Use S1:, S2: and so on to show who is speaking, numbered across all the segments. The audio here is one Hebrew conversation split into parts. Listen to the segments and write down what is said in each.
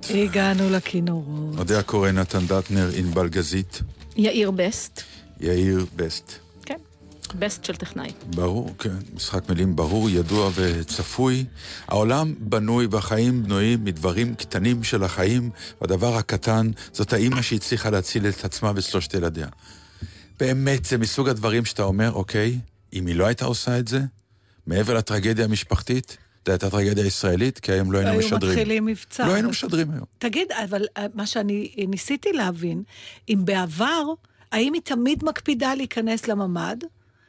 S1: לכינורות.
S2: הגענו לכינורות.
S1: יודע הקורא נתן דטנר, ענבל גזית.
S3: יאיר בסט.
S1: יאיר בסט.
S3: כן, best של טכנאי.
S1: ברור, כן. משחק מילים ברור, ידוע וצפוי. העולם בנוי והחיים בנויים מדברים קטנים של החיים, והדבר הקטן זאת האימא שהצליחה להציל את עצמה ושלושת ילדיה. באמת, זה מסוג הדברים שאתה אומר, אוקיי, אם היא לא הייתה עושה את זה, מעבר לטרגדיה המשפחתית, זו הייתה טרגדיה ישראלית, כי היום לא היינו משדרים.
S2: היו מתחילים מבצע.
S1: לא היינו משדרים היום.
S2: תגיד, אבל אה, מה שאני ניסיתי להבין, אם בעבר, האם היא תמיד מקפידה להיכנס לממ"ד?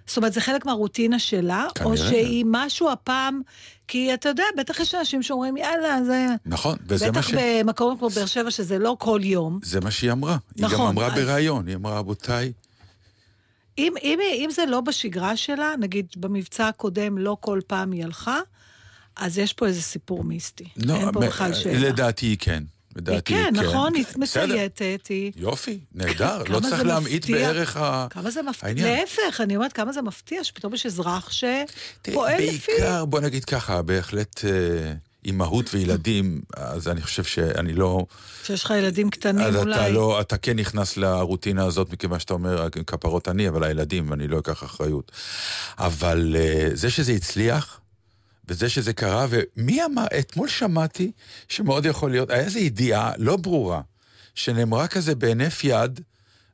S2: זאת אומרת, זה חלק מהרוטינה שלה, כנראה. או שהיא משהו הפעם, כי אתה יודע, בטח יש אנשים שאומרים, יאללה, זה...
S1: נכון, וזה מה
S2: ש... בטח במקום כמו באר שבע, שזה לא כל יום.
S1: זה מה שהיא אמרה. נכון. היא גם אמרה אז... בריאיון, היא אמרה, רבותיי...
S2: אם, אם, אם זה לא בשגרה שלה, נגיד במבצע הקודם לא כל פעם היא הלכה, אז יש פה איזה סיפור מיסטי. לא, אין פה בכלל שאלה.
S1: לדעתי כן. לדעתי
S2: כן. כן, נכון, היא מצייתת, היא...
S1: יופי, נהדר, לא צריך להמעיט בערך העניין.
S2: כמה זה מפתיע, להפך, אני אומרת, כמה זה מפתיע שפתאום יש אזרח שפועל לפי...
S1: בעיקר, בוא נגיד ככה, בהחלט... אה, אימהות וילדים, אז אני חושב שאני לא...
S2: שיש לך ילדים קטנים
S1: אז
S2: אולי.
S1: אתה לא, אתה כן נכנס לרוטינה הזאת, מכיוון שאתה אומר, כפרות אני, אבל הילדים, אני לא אקח אחריות. אבל אה, זה שזה הצליח, וזה שזה קרה, ומי אמר, אתמול שמעתי שמאוד יכול להיות, היה איזו ידיעה לא ברורה, שנאמרה כזה בהינף יד,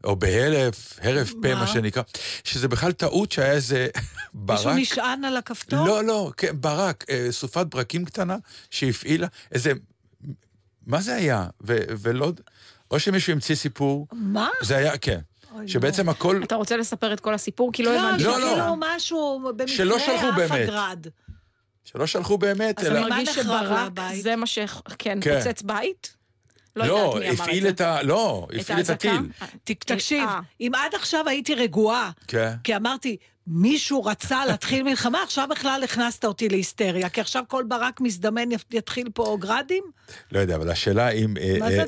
S1: או בהלף, הרף פה, מה שנקרא, שזה בכלל טעות שהיה איזה ברק.
S2: מישהו נשען על הכפתור?
S1: לא, לא, כן, ברק, אה, סופת ברקים קטנה שהפעילה, איזה... מה זה היה? ו- ולא... או שמישהו המציא סיפור.
S2: מה?
S1: זה היה, כן. שבעצם הכל...
S3: אתה רוצה לספר את כל הסיפור? כי לא הבנתי.
S2: לא, לא. כאילו משהו, במקרה עף הגרד.
S1: שלא שלחו באמת,
S3: אז אלא... אז אני מרגיש שברק זה מה ש... כן, כן. פוצץ בית?
S1: לא, לא הפעיל את ה... לא, הפעיל את הטיל.
S2: תקשיב, אה. אם עד עכשיו הייתי רגועה, כן. כי אמרתי, מישהו רצה להתחיל מלחמה, עכשיו בכלל הכנסת אותי להיסטריה, כי עכשיו כל ברק מזדמן יתחיל פה גרדים?
S1: לא יודע, אבל השאלה אם אה,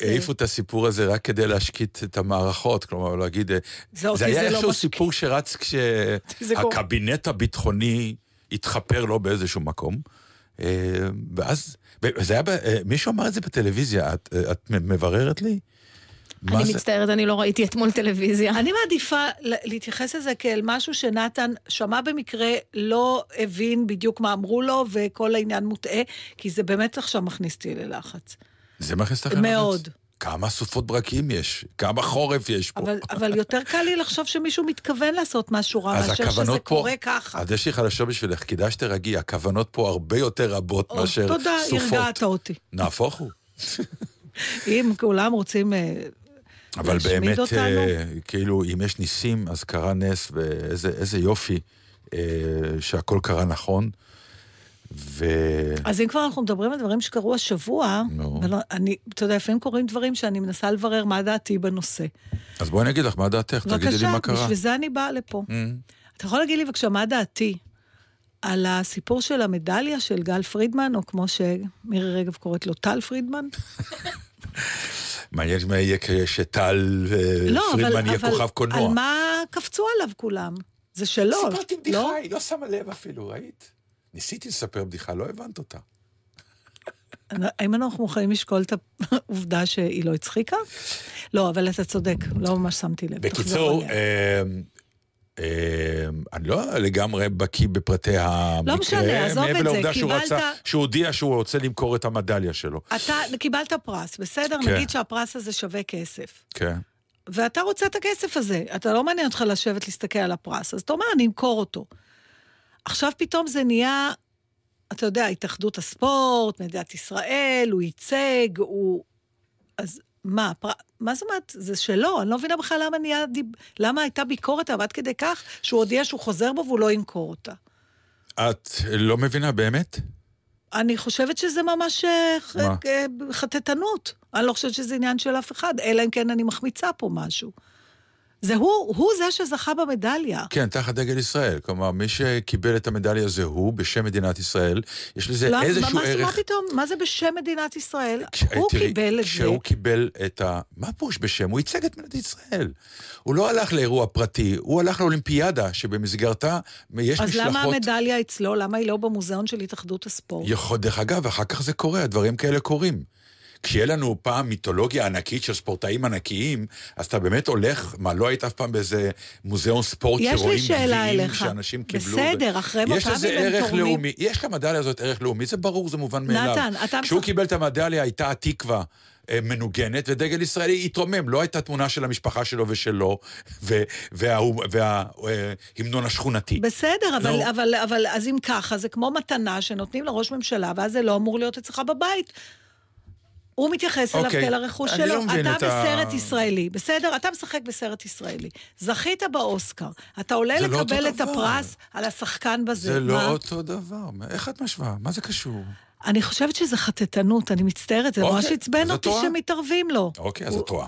S1: העיפו את הסיפור הזה רק כדי להשקיט את המערכות, כלומר להגיד, זה היה לא איזשהו סיפור שרץ כשהקבינט הביטחוני התחפר לו באיזשהו מקום. אה, ואז, וזה היה, אה, מישהו אמר את זה בטלוויזיה, את, אה, את מבררת לי?
S3: אני זה? מצטערת, אני לא ראיתי אתמול טלוויזיה.
S2: אני מעדיפה להתייחס לזה כאל משהו שנתן שמע במקרה, לא הבין בדיוק מה אמרו לו, וכל העניין מוטעה, כי זה באמת עכשיו מכניס אותי ללחץ.
S1: זה מכניס אותך ללחץ?
S2: מאוד.
S1: כמה סופות ברקים יש, כמה חורף יש פה.
S2: אבל, אבל יותר קל לי לחשוב שמישהו מתכוון לעשות משהו רע, מאשר שזה פה, קורה ככה.
S1: אז יש לי חדשות בשבילך, כדאי שתרגעי, הכוונות פה הרבה יותר רבות או, מאשר תודה, סופות.
S2: תודה, הרגעת אותי.
S1: נהפוך הוא.
S2: אם כולם רוצים אה,
S1: אבל באמת, אותנו. אה, כאילו, אם יש ניסים, אז קרה נס, ואיזה יופי אה, שהכל קרה נכון. ו...
S2: אז אם כבר אנחנו מדברים על דברים שקרו השבוע, no. ולא, אני, אתה יודע, לפעמים קורים דברים שאני מנסה לברר מה דעתי בנושא.
S1: אז בואי אני אגיד לך, מה דעתך? תגידי לי מה קרה.
S2: בבקשה, בשביל זה אני באה לפה. Mm. אתה יכול להגיד לי בבקשה, מה דעתי על הסיפור של המדליה של גל פרידמן, או כמו שמירי רגב קוראת לו, טל פרידמן?
S1: מעניין מה יהיה כשטל לא, פרידמן יהיה כוכב קולנוע.
S2: על מה קפצו עליו כולם? זה שלו,
S1: סיפרתי בדיחה, לא? היא לא שמה לב אפילו, ראית? ניסיתי לספר בדיחה, לא הבנת אותה.
S2: האם אנחנו יכולים לשקול את העובדה שהיא לא הצחיקה? לא, אבל אתה צודק, לא ממש שמתי לב.
S1: בקיצור, אמ, אני לא לגמרי בקיא בפרטי המקרה.
S2: לא משנה, עזוב את זה, קיבלת...
S1: שהוא הודיע שהוא רוצה למכור את המדליה שלו.
S2: אתה קיבלת פרס, בסדר? כן. נגיד שהפרס הזה שווה כסף.
S1: כן.
S2: ואתה רוצה את הכסף הזה, אתה לא מעניין אותך לשבת להסתכל על הפרס, אז אתה אומר, אני אמכור אותו. עכשיו פתאום זה נהיה, אתה יודע, התאחדות הספורט, מדינת ישראל, הוא ייצג, הוא... אז מה, פר... מה זאת אומרת? זה שלו, אני לא מבינה בכלל למה, נהיה דיב... למה הייתה ביקורת עליו עד כדי כך שהוא הודיע שהוא חוזר בו והוא לא ימכור אותה.
S1: את לא מבינה באמת?
S2: אני חושבת שזה ממש אה, אה, חטטנות. אני לא חושבת שזה עניין של אף אחד, אלא אם כן אני מחמיצה פה משהו. זה הוא, הוא זה שזכה במדליה.
S1: כן, תחת דגל ישראל. כלומר, מי שקיבל את המדליה זה הוא, בשם מדינת ישראל. יש לזה לא, איזשהו מה, ערך...
S2: מה פתאום? מה זה בשם מדינת ישראל? כש... הוא תראי, קיבל את זה.
S1: כשהוא קיבל את ה... מה פירוש בשם? הוא ייצג את מדינת ישראל. הוא לא הלך לאירוע פרטי, הוא הלך לאולימפיאדה, שבמסגרתה יש
S2: אז
S1: משלחות...
S2: אז למה המדליה אצלו? למה היא לא במוזיאון של התאחדות הספורט?
S1: יכול, דרך אגב, אחר כך זה קורה, הדברים כאלה קורים. כשיהיה לנו פעם מיתולוגיה ענקית של ספורטאים ענקיים, אז אתה באמת הולך, מה, לא היית אף פעם באיזה מוזיאון ספורט שרואים גביעים שאנשים קיבלו?
S2: בסדר, אחרי מכבי
S1: הם תורמים. לאומי, יש למדליה הזאת ערך לאומי, זה ברור, זה מובן מאליו.
S2: נתן, אתה...
S1: כשהוא קיבל את המדליה הייתה התקווה. אה, מנוגנת, ודגל ישראלי התרומם. לא הייתה תמונה של המשפחה שלו ושלו, וההמנון אה, השכונתי.
S2: בסדר, אבל, לא. אבל, אבל אז אם ככה, זה כמו מתנה שנותנים לראש ממשלה, ואז זה לא אמור להיות אצלך בבית. הוא מתייחס אליו כאל הרכוש שלו. לא אתה בסרט ה... ישראלי, בסדר? אתה משחק בסרט ישראלי. זכית באוסקר. אתה עולה לא לקבל לא את דבר. הפרס על השחקן בזה.
S1: זה לא מה? לא אותו דבר. איך את משווה? מה זה קשור?
S2: אני חושבת שזה חטטנות, אני מצטערת, זה אוקיי, ממש עצבן אותי שמתערבים לו.
S1: אוקיי, אז את טועה.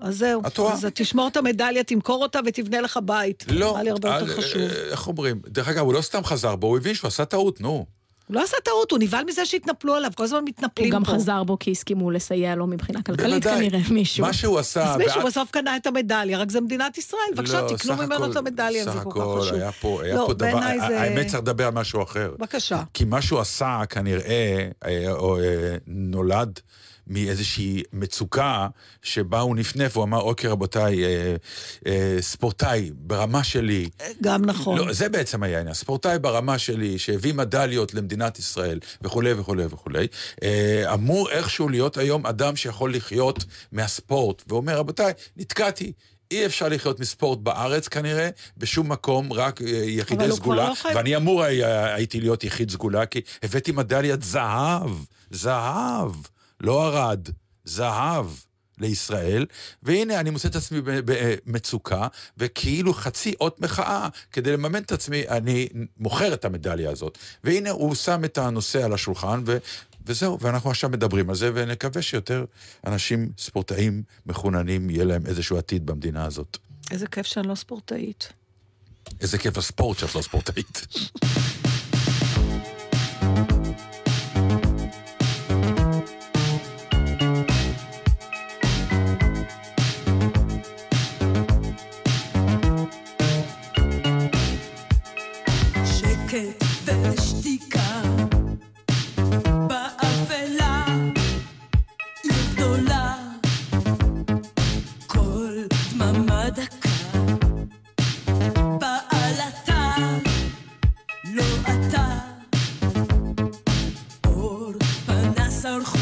S2: אז זהו. את טועה. אז תשמור את המדליה, תמכור אותה ותבנה לך בית.
S1: לא.
S2: נראה לי הרבה יותר חשוב. אה,
S1: איך אומרים? דרך אגב, הוא לא סתם חזר בו, הוא הבין שהוא עשה טעות, נו.
S2: הוא לא עשה טעות, הוא נבהל מזה שהתנפלו עליו, כל הזמן מתנפלים
S3: פה. הוא גם חזר בו כי הסכימו לסייע לו מבחינה כלכלית כנראה, מישהו.
S1: מה שהוא עשה...
S2: אז מישהו בסוף קנה את המדליה, רק זה מדינת ישראל, בבקשה, לא, תקנו ממנו את המדליה, זה כל כך חשוב.
S1: סך הכל, היה פה היה לא, פה דבר, האמת צריך לדבר על משהו אחר.
S2: בבקשה.
S1: כי מה שהוא עשה, כנראה, אה, אה, נולד... מאיזושהי מצוקה שבה הוא נפנף, הוא אמר, אוקיי, רבותיי, אה, אה, ספורטאי ברמה שלי...
S2: גם נכון.
S1: לא, זה בעצם היה העניין. ספורטאי ברמה שלי, שהביא מדליות למדינת ישראל, וכולי וכולי וכולי, אה, אמור איכשהו להיות היום אדם שיכול לחיות מהספורט, ואומר, רבותיי, נתקעתי. אי אפשר לחיות מספורט בארץ כנראה, בשום מקום, רק אה, יחידי סגולה. לא חייב... ואני אמור הייתי להיות יחיד סגולה, כי הבאתי מדליית זהב, זהב. לא ארד, זהב. לישראל, והנה אני מוצא את עצמי במצוקה, וכאילו חצי אות מחאה, כדי לממן את עצמי, אני מוכר את המדליה הזאת. והנה הוא שם את הנושא על השולחן, ו... וזהו, ואנחנו עכשיו מדברים על זה, ונקווה שיותר אנשים, ספורטאים מחוננים, יהיה להם איזשהו עתיד במדינה הזאת.
S2: איזה כיף שאני לא ספורטאית.
S1: איזה כיף הספורט שאת לא ספורטאית.
S4: our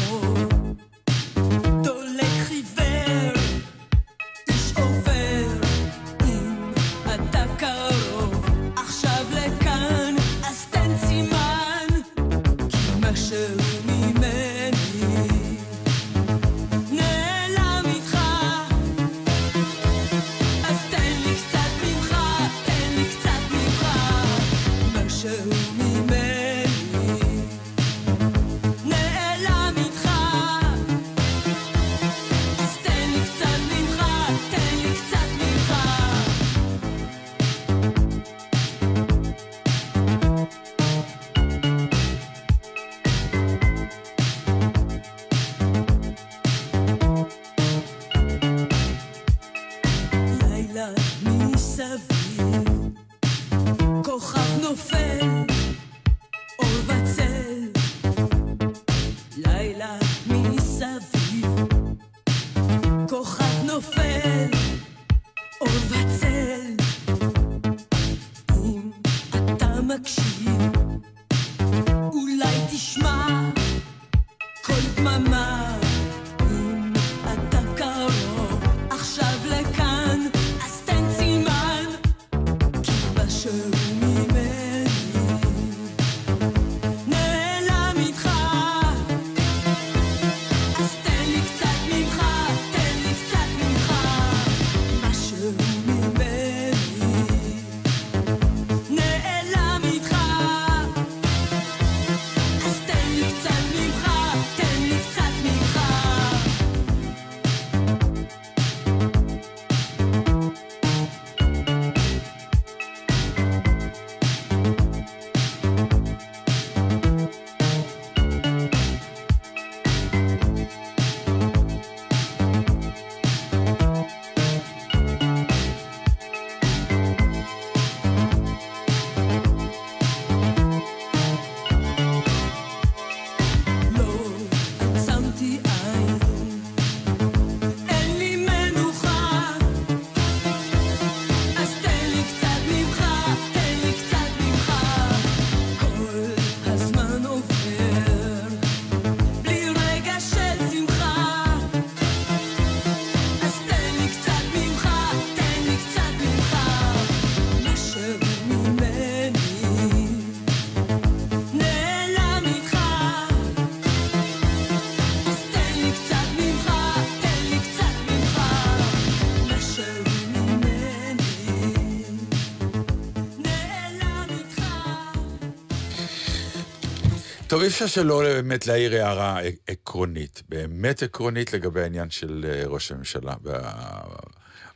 S1: טוב, אי אפשר שלא באמת להעיר הערה עקרונית, באמת עקרונית לגבי העניין של אה, ראש הממשלה.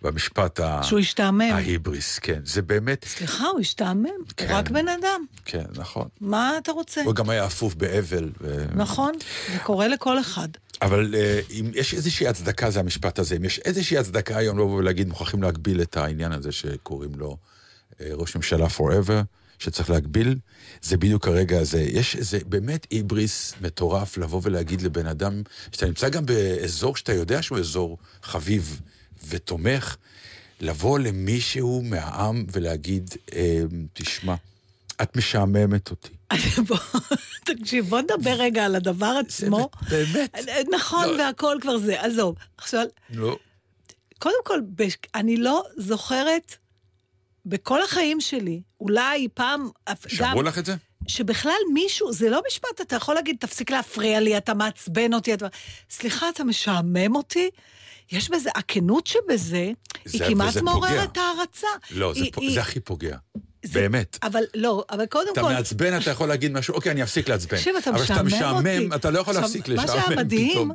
S1: במשפט
S2: שהוא השתעמם.
S1: ההיבריס, כן. זה באמת...
S2: סליחה, הוא השתעמם, כן, הוא רק בן אדם.
S1: כן, נכון.
S2: מה אתה רוצה?
S1: הוא גם היה אפוף באבל. ו...
S2: נכון, זה קורה לכל אחד.
S1: אבל uh, אם יש איזושהי הצדקה, זה המשפט הזה, אם יש איזושהי הצדקה היום לבוא ולהגיד, מוכרחים להגביל את העניין הזה שקוראים לו uh, ראש ממשלה forever, שצריך להגביל, זה בדיוק הרגע הזה. יש איזה באמת היבריס מטורף לבוא ולהגיד לבן אדם, שאתה נמצא גם באזור שאתה יודע שהוא אזור חביב ותומך, לבוא למישהו מהעם ולהגיד, אה, תשמע, את משעממת אותי.
S2: תקשיב, בוא נדבר רגע על הדבר עצמו.
S1: באמת.
S2: נכון, לא. והכל כבר זה. עזוב, עכשיו...
S1: לא.
S2: קודם כל, אני לא זוכרת בכל החיים שלי, אולי פעם...
S1: שמעו לך את זה?
S2: שבכלל מישהו, זה לא משפט, אתה יכול להגיד, תפסיק להפריע לי, אתה מעצבן אותי, אתה... סליחה, אתה משעמם אותי? יש בזה, הכנות שבזה, היא כמעט מעוררת הערצה.
S1: לא, זה,
S2: היא,
S1: פוג... היא... זה הכי פוגע. זה, באמת.
S2: אבל לא, אבל קודם
S1: אתה
S2: כל...
S1: אתה מעצבן, אתה יכול להגיד משהו, אוקיי, אני אפסיק לעצבן.
S2: תקשיב, אתה משעמם אותי.
S1: אבל כשאתה משעמם, אתה לא יכול להפסיק לשעמם פתאום.
S2: מה שהיה מדהים,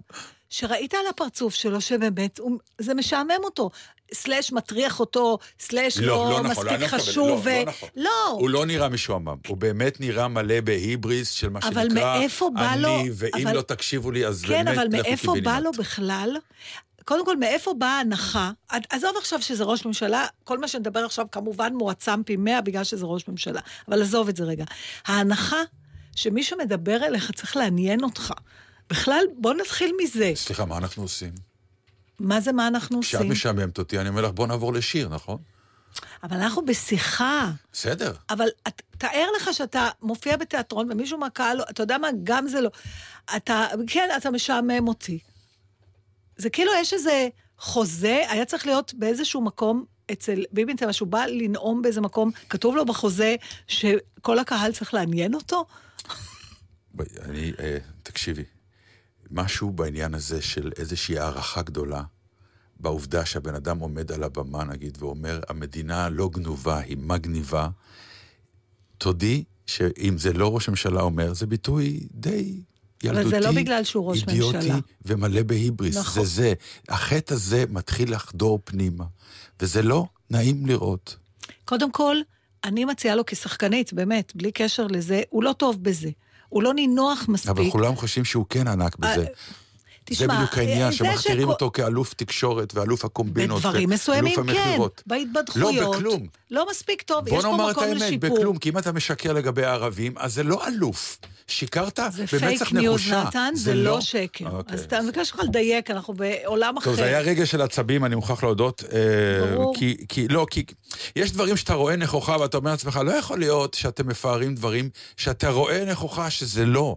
S2: שראית על הפרצוף שלו שבאמת, זה משעמם אותו. סלאש מטריח אותו, סלאש לא, לא, לא נכון, מספיק לא, חשוב. לא, ו... לא, נכון. לא.
S1: הוא לא נראה משועמם, הוא באמת נראה מלא בהיבריס של מה
S2: אבל
S1: שנקרא,
S2: מאיפה בא לו...
S1: אני, ואם אבל... לא תקשיבו לי, אז
S2: כן,
S1: באמת.
S2: כן, אבל מאיפה בא לו בכלל? קודם כל, מאיפה באה ההנחה? עזוב עכשיו שזה ראש ממשלה, כל מה שנדבר עכשיו כמובן מועצם פי מאה בגלל שזה ראש ממשלה, אבל עזוב את זה רגע. ההנחה שמישהו מדבר אליך צריך לעניין אותך. בכלל, בוא נתחיל מזה.
S1: סליחה, מה אנחנו עושים?
S2: מה זה מה אנחנו עושים?
S1: כשאת משעממת אותי, אני אומר לך, בוא נעבור לשיר, נכון?
S2: אבל אנחנו בשיחה.
S1: בסדר.
S2: אבל את, תאר לך שאתה מופיע בתיאטרון ומישהו מהקהל, אתה יודע מה, גם זה לא. אתה, כן, אתה משעמם אותי. זה כאילו יש איזה חוזה, היה צריך להיות באיזשהו מקום אצל ביבי נתניהו, שהוא בא לנאום באיזה מקום, כתוב לו בחוזה שכל הקהל צריך לעניין אותו?
S1: אני, אה, תקשיבי, משהו בעניין הזה של איזושהי הערכה גדולה, בעובדה שהבן אדם עומד על הבמה, נגיד, ואומר, המדינה לא גנובה, היא מגניבה. תודי שאם זה לא ראש הממשלה אומר, זה ביטוי די ילדותי,
S2: אבל זה לא בגלל שהוא ראש
S1: אידיוטי
S2: ממשלה.
S1: ומלא בהיבריס. נכון. זה זה. החטא הזה מתחיל לחדור פנימה, וזה לא נעים לראות.
S2: קודם כל, אני מציעה לו כשחקנית, באמת, בלי קשר לזה, הוא לא טוב בזה. הוא לא נינוח מספיק.
S1: אבל כולם חושבים שהוא כן ענק בזה. תשמע, זה בדיוק העניין, שמכתירים שכ... אותו כאלוף תקשורת ואלוף הקומבינות.
S2: בדברים מסוימים כן, בהתבדחויות.
S1: לא, בכלום.
S2: לא מספיק טוב, יש פה מקום לשיפור. בוא
S1: נאמר את האמת, בכלום, כי אם אתה משקר לגבי הערבים, אז זה לא אלוף שיקרת במצח נחושה.
S2: זה פייק ניוז, נתן, זה לא, לא שקר. אוקיי. אז אתה מבקש לך לדייק, אנחנו בעולם אחר.
S1: טוב, זה היה רגע של עצבים, אני מוכרח להודות. אה, ברור. כי, כי, לא, כי יש דברים שאתה רואה נכוחה ואתה אומר לעצמך, לא יכול להיות שאתם מפארים דברים שאתה רואה נכוחה שזה לא.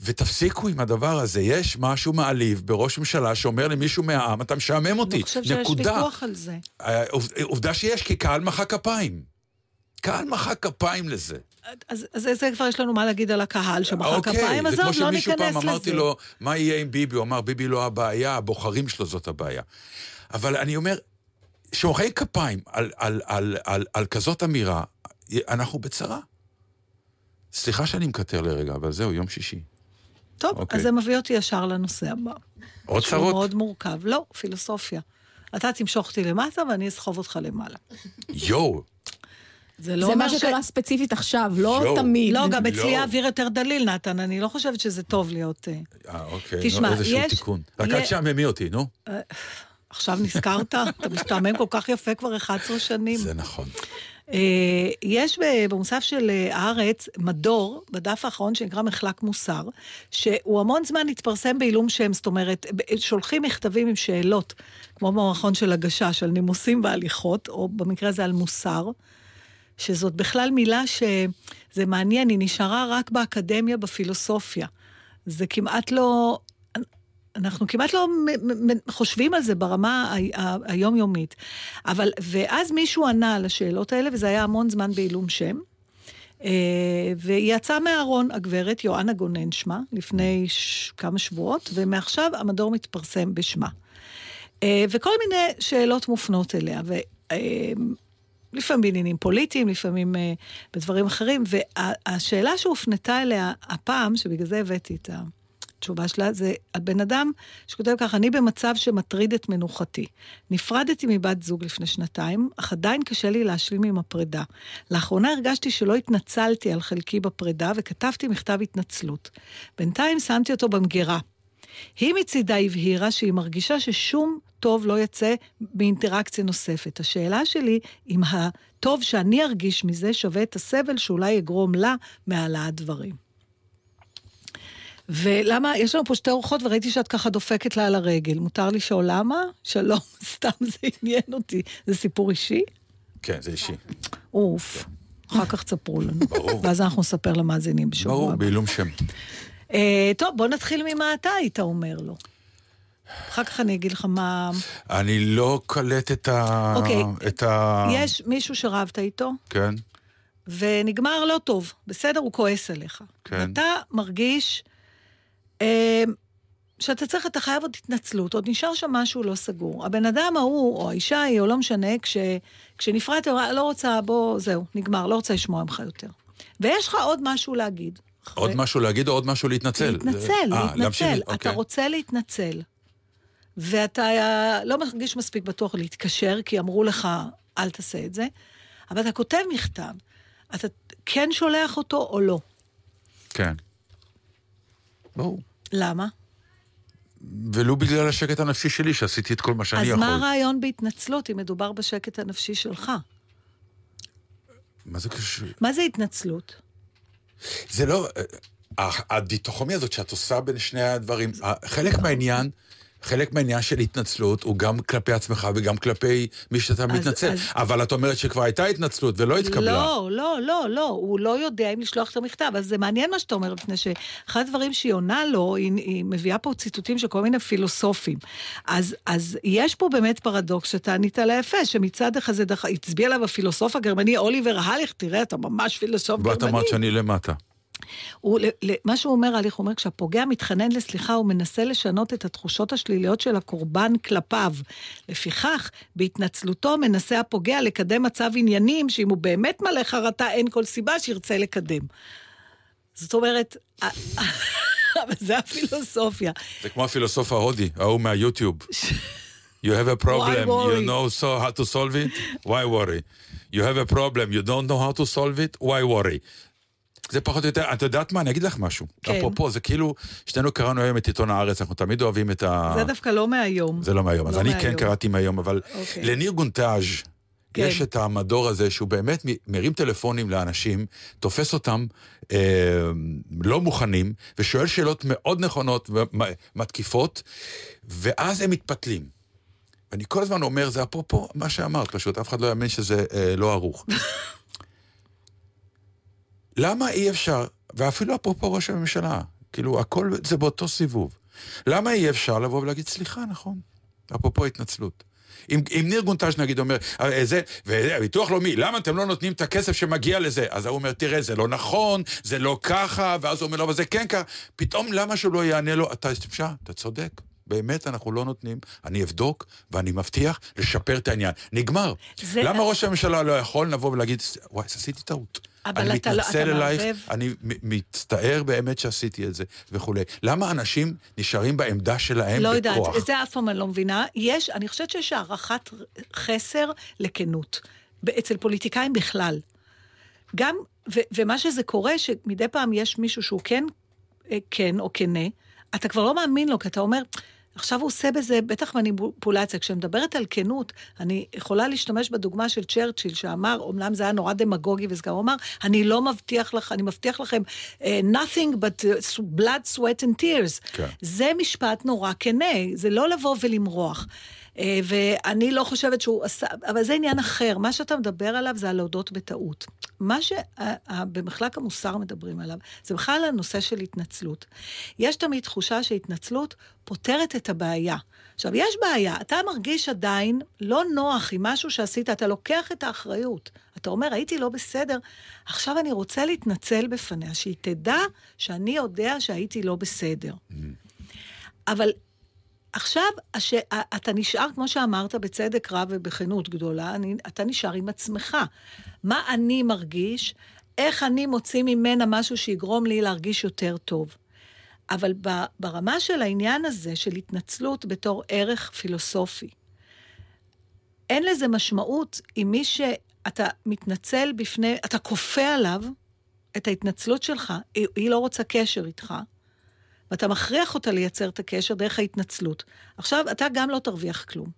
S1: ותפסיקו עם הדבר הזה. יש משהו מעליב בראש ממשלה שאומר למישהו מהעם, אתה משעמם אותי. אני
S2: חושב שיש ויכוח על זה.
S1: אה, עובדה שיש, כי קהל מחא כפיים. קהל מחא כפיים לזה.
S2: אז, אז זה כבר יש לנו מה להגיד על הקהל שמחא אוקיי, כפיים, עזוב, לא ניכנס לזה. זה כמו שמישהו פעם
S1: אמרתי לו, מה יהיה עם ביבי? הוא אמר, ביבי לא הבעיה, הבוחרים שלו זאת הבעיה. אבל אני אומר, שמוחאי כפיים על, על, על, על, על כזאת אמירה, אנחנו בצרה. סליחה שאני מקטר לרגע, אבל זהו, יום שישי.
S2: טוב, אוקיי. אז זה מביא אותי ישר לנושא הבא.
S1: עוד צרות?
S2: שהוא מאוד מורכב. לא, פילוסופיה. אתה תמשוך אותי למטה ואני אסחוב אותך למעלה.
S1: יואו.
S3: זה לא זה מה שקרה ש... ספציפית עכשיו, לא יו. תמיד.
S2: לא, גם אצלי. האוויר יותר דליל, נתן, אני לא חושבת שזה טוב להיות...
S1: אה, אה אוקיי, תשמע, לא, איזשהו יש... תיקון. רק אל תשעממי אותי, נו. אה,
S2: עכשיו נזכרת? אתה משתעמם כל כך יפה כבר 11 שנים.
S1: זה נכון.
S2: אה, יש במוסף של אה, הארץ מדור, בדף האחרון שנקרא מחלק מוסר, שהוא המון זמן התפרסם בעילום שם, זאת אומרת, שולחים מכתבים עם שאלות, כמו במערכון של הגשש, על נימוסים והליכות, או במקרה הזה על מוסר, שזאת בכלל מילה שזה מעניין, היא נשארה רק באקדמיה, בפילוסופיה. זה כמעט לא, אנחנו כמעט לא חושבים על זה ברמה היומיומית. אבל, ואז מישהו ענה על השאלות האלה, וזה היה המון זמן בעילום שם. אה, והיא יצאה מהארון, הגברת יואנה גונן שמה, לפני ש... כמה שבועות, ומעכשיו המדור מתפרסם בשמה. אה, וכל מיני שאלות מופנות אליה, ולפעמים אה, בעניינים פוליטיים, לפעמים בדברים אחרים, והשאלה שהופנתה אליה הפעם, שבגלל זה הבאתי את ה... התשובה שלה זה הבן אדם שכותב ככה, אני במצב שמטריד את מנוחתי. נפרדתי מבת זוג לפני שנתיים, אך עדיין קשה לי להשלים עם הפרידה. לאחרונה הרגשתי שלא התנצלתי על חלקי בפרידה וכתבתי מכתב התנצלות. בינתיים שמתי אותו במגירה. היא מצידה הבהירה שהיא מרגישה ששום טוב לא יצא באינטראקציה נוספת. השאלה שלי, אם הטוב שאני ארגיש מזה שווה את הסבל שאולי יגרום לה מהעלאת דברים. ולמה, יש לנו פה שתי אורחות וראיתי שאת ככה דופקת לה על הרגל. מותר לשאול למה? שלום, סתם זה עניין אותי. זה סיפור אישי?
S1: כן, זה אישי.
S2: אוף. אחר כך תספרו לנו. ברור. ואז אנחנו נספר למאזינים בשבוע.
S1: ברור, בעילום שם.
S2: אה, טוב, בוא נתחיל ממה אתה היית אומר לו. אחר כך אני אגיד לך מה...
S1: אני לא קולט את ה...
S2: אוקיי. את ה... יש מישהו שרבת איתו.
S1: כן.
S2: ונגמר לא טוב. בסדר, הוא כועס עליך. כן. אתה מרגיש שאתה צריך, אתה חייב עוד התנצלות, עוד נשאר שם משהו לא סגור. הבן אדם ההוא, או האישה ההיא, או לא משנה, כש, כשנפרדת, לא רוצה, בוא, זהו, נגמר, לא רוצה לשמוע ממך יותר. ויש לך עוד משהו להגיד.
S1: עוד משהו להגיד או עוד משהו להתנצל?
S2: להתנצל, זה... להתנצל. 아, להמשיך, אתה אוקיי. רוצה להתנצל, ואתה לא מרגיש מספיק בטוח להתקשר, כי אמרו לך, אל תעשה את זה, אבל אתה כותב מכתב, אתה כן שולח אותו או לא?
S1: כן. ברור.
S2: למה?
S1: ולו בגלל השקט הנפשי שלי, שעשיתי את כל מה שאני
S2: אז
S1: יכול.
S2: אז מה הרעיון בהתנצלות, אם מדובר בשקט הנפשי שלך?
S1: מה זה קשור?
S2: מה זה התנצלות?
S1: זה לא... אה, הדיתוחומיה הזאת שאת עושה בין שני הדברים, חלק מהעניין... חלק מהעניין של התנצלות הוא גם כלפי עצמך וגם כלפי מי שאתה אז, מתנצל. אז... אבל את אומרת שכבר הייתה התנצלות ולא התקבלה.
S2: לא, לא, לא, לא, הוא לא יודע אם לשלוח את המכתב. אז זה מעניין מה שאתה אומר, מפני שאחד הדברים שהיא עונה לו, היא, היא מביאה פה ציטוטים של כל מיני פילוסופים. אז, אז יש פה באמת פרדוקס שאתה ענית לה יפה, שמצד אחד זה דרך, הצביע עליו הפילוסוף הגרמני אוליבר הליך, תראה, אתה ממש פילוסוף גרמני.
S1: ואת אמרת שאני למטה.
S2: הוא, מה שהוא אומר, הליך, הוא אומר, כשהפוגע מתחנן לסליחה, הוא מנסה לשנות את התחושות השליליות של הקורבן כלפיו. לפיכך, בהתנצלותו מנסה הפוגע לקדם מצב עניינים, שאם הוא באמת מלא חרטה, אין כל סיבה שירצה לקדם. זאת אומרת, אבל זה הפילוסופיה.
S1: זה כמו הפילוסוף ההודי, ההוא מהיוטיוב. You have a problem, you know so how to solve it? Why worry? You have a problem, you don't know how to solve it? Why worry? זה פחות או יותר, את יודעת מה, אני אגיד לך משהו. כן. אפרופו, זה כאילו, שנינו קראנו היום את עיתון הארץ, אנחנו תמיד אוהבים את ה...
S2: זה דווקא לא מהיום.
S1: זה לא מהיום, לא אז מהיום. אני כן קראתי מהיום, אבל. אוקיי. לניר גונטאז' כן. יש את המדור הזה שהוא באמת מרים טלפונים לאנשים, תופס אותם אה, לא מוכנים, ושואל שאלות מאוד נכונות ומתקיפות, ואז הם מתפתלים. ואני כל הזמן אומר, זה אפרופו מה שאמרת, פשוט אף אחד לא יאמין שזה אה, לא ערוך. למה אי אפשר, ואפילו אפרופו ראש הממשלה, כאילו, הכל זה באותו סיבוב. למה אי אפשר לבוא ולהגיד, סליחה, נכון, אפרופו התנצלות. אם, אם ניר גונטאז' נגיד אומר, אה, זה, וביטוח לאומי, למה אתם לא נותנים את הכסף שמגיע לזה? אז הוא אומר, תראה, זה לא נכון, זה לא ככה, ואז הוא אומר לו, אבל זה כן ככה. פתאום למה שהוא לא יענה לו, אתה, אתה צודק. באמת אנחנו לא נותנים, אני אבדוק ואני מבטיח לשפר את העניין. נגמר. זה... למה ראש הממשלה לא יכול לבוא ולהגיד, וואי, עשיתי טעות. אני לא- מתנצל אלייך, מערבב... אני מצטער באמת שעשיתי את זה וכולי. למה אנשים נשארים בעמדה שלהם
S2: לא
S1: בכוח?
S2: לא יודעת, את זה אף פעם אני לא מבינה. יש, אני חושבת שיש הערכת חסר לכנות. אצל פוליטיקאים בכלל. גם, ו, ומה שזה קורה, שמדי פעם יש מישהו שהוא כן, אה, כן או כנה, אתה כבר לא מאמין לו, כי אתה אומר, עכשיו הוא עושה בזה בטח מניפולציה. כשאני מדברת על כנות, אני יכולה להשתמש בדוגמה של צ'רצ'יל, שאמר, אומנם זה היה נורא דמגוגי וזה גם, אמר, אני לא מבטיח לך, אני מבטיח לכם, uh, nothing but blood, sweat and tears. כן. זה משפט נורא כנה, זה לא לבוא ולמרוח. אה, ואני לא חושבת שהוא עשה, אבל זה עניין אחר. מה שאתה מדבר עליו זה על להודות בטעות. מה שבמחלק המוסר מדברים עליו, זה בכלל הנושא של התנצלות. יש תמיד תחושה שהתנצלות פותרת את הבעיה. עכשיו, יש בעיה, אתה מרגיש עדיין לא נוח עם משהו שעשית, אתה לוקח את האחריות. אתה אומר, הייתי לא בסדר, עכשיו אני רוצה להתנצל בפניה, שהיא תדע שאני יודע שהייתי לא בסדר. Mm-hmm. אבל עכשיו, הש... אתה נשאר, כמו שאמרת, בצדק רב ובכנות גדולה, אני, אתה נשאר עם עצמך. מה אני מרגיש, איך אני מוציא ממנה משהו שיגרום לי להרגיש יותר טוב. אבל ברמה של העניין הזה, של התנצלות בתור ערך פילוסופי, אין לזה משמעות אם מי שאתה מתנצל בפני, אתה כופה עליו את ההתנצלות שלך, היא, לא רוצה קשר איתך, ואתה מכריח אותה לייצר את הקשר דרך ההתנצלות. עכשיו, אתה גם לא תרוויח כלום.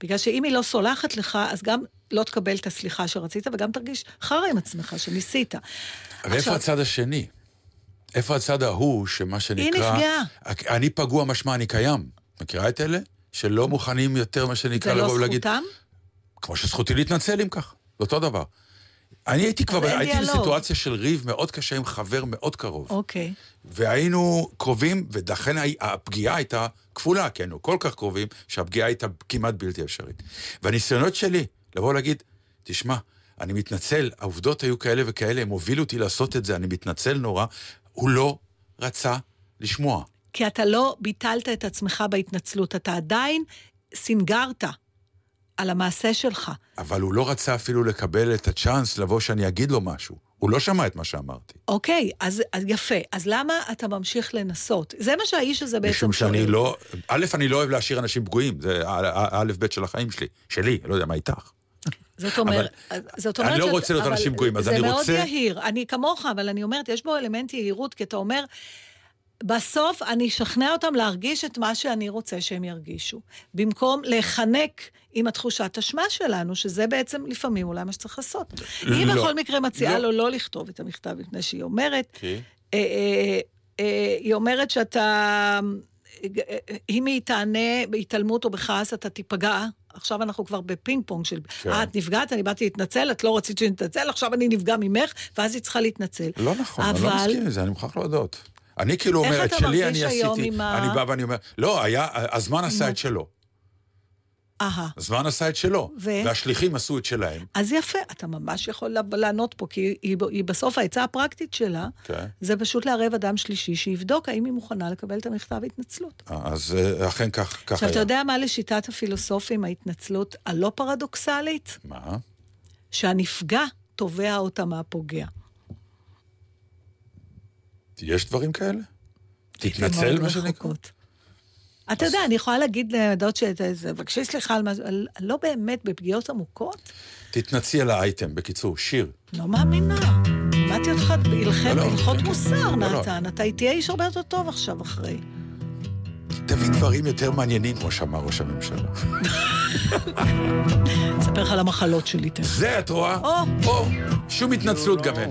S2: בגלל שאם היא לא סולחת לך, אז גם לא תקבל את הסליחה שרצית, וגם תרגיש חרא עם עצמך, שניסית.
S1: אבל איפה הצד השני? איפה הצד ההוא, שמה שנקרא... היא נפגעה. אני פגוע משמע אני קיים. מכירה את אלה? שלא מוכנים יותר, מה שנקרא, לבוא ולהגיד... זה לא זכותם? כמו שזכותי להתנצל אם כך. זה אותו דבר. אני הייתי כבר, הייתי בסיטואציה של ריב מאוד קשה עם חבר מאוד קרוב.
S2: אוקיי.
S1: והיינו קרובים, ולכן הפגיעה הייתה כפולה, כי היינו כל כך קרובים, שהפגיעה הייתה כמעט בלתי אפשרית. והניסיונות שלי, לבוא ולהגיד, תשמע, אני מתנצל, העובדות היו כאלה וכאלה, הם הובילו אותי לעשות את זה, אני מתנצל נורא, הוא לא רצה לשמוע.
S2: כי אתה לא ביטלת את עצמך בהתנצלות, אתה עדיין סינגרת. על המעשה שלך.
S1: אבל הוא לא רצה אפילו לקבל את הצ'אנס לבוא שאני אגיד לו משהו. הוא לא שמע את מה שאמרתי.
S2: אוקיי, אז, אז יפה. אז למה אתה ממשיך לנסות? זה מה שהאיש הזה בעצם
S1: שואל. משום שאני לא... א', אני לא אוהב להשאיר אנשים פגועים, זה א', ב' של החיים שלי. שלי, לא יודע מה איתך.
S2: זאת אומרת, זאת אומרת...
S1: אני לא רוצה להיות אנשים פגועים, אז אני רוצה...
S2: זה מאוד יהיר. אני כמוך, אבל אני אומרת, יש בו אלמנט יהירות, כי אתה אומר... בסוף אני אשכנע אותם להרגיש את מה שאני רוצה שהם ירגישו. במקום להיחנק עם התחושת אשמה שלנו, שזה בעצם לפעמים אולי מה שצריך לעשות. לא. היא בכל מקרה מציעה לא. לו לא לכתוב את המכתב מפני שהיא אומרת, okay. אוקיי. אה, אה, אה, היא אומרת שאתה, אם היא תענה בהתעלמות או בכעס, אתה תיפגע. עכשיו אנחנו כבר בפינג פונג של, כן. אה, את נפגעת, אני באתי להתנצל, את לא רצית שנתנצל, עכשיו אני נפגע ממך, ואז היא צריכה להתנצל.
S1: לא נכון, אבל... אני לא מסכים עם זה, אני מוכרח להודות. אני כאילו אומר, את שלי אני עשיתי, ה... אני בא ואני אומר, לא, היה, הזמן עשה את שלו.
S2: אהה.
S1: הזמן עשה את שלו, ו... והשליחים עשו את שלהם.
S2: אז יפה, אתה ממש יכול לענות פה, כי היא, היא בסוף העצה הפרקטית שלה. כן. זה פשוט לערב אדם שלישי שיבדוק האם היא מוכנה לקבל את המכתב ההתנצלות.
S1: אז אה, אכן כך, כך
S2: היה. עכשיו, אתה יודע מה לשיטת הפילוסופים ההתנצלות הלא פרדוקסלית?
S1: מה?
S2: שהנפגע תובע אותה מהפוגע.
S1: יש דברים כאלה? תתנצל, מה שנקרא.
S2: אתה יודע, אני יכולה להגיד לדוד שתבקשי סליחה על משהו, לא באמת בפגיעות עמוקות.
S1: תתנצי על האייטם, בקיצור, שיר.
S2: לא מאמינה. לימדתי אותך בהלכות לא, לא. מוסר, נתן. אתה תהיה איש הרבה יותר טוב עכשיו אחרי.
S1: תביא דברים יותר מעניינים, כמו שאמר ראש הממשלה.
S2: אספר לך על המחלות שלי תכף.
S1: זה, את רואה? או. שום התנצלות גם אין.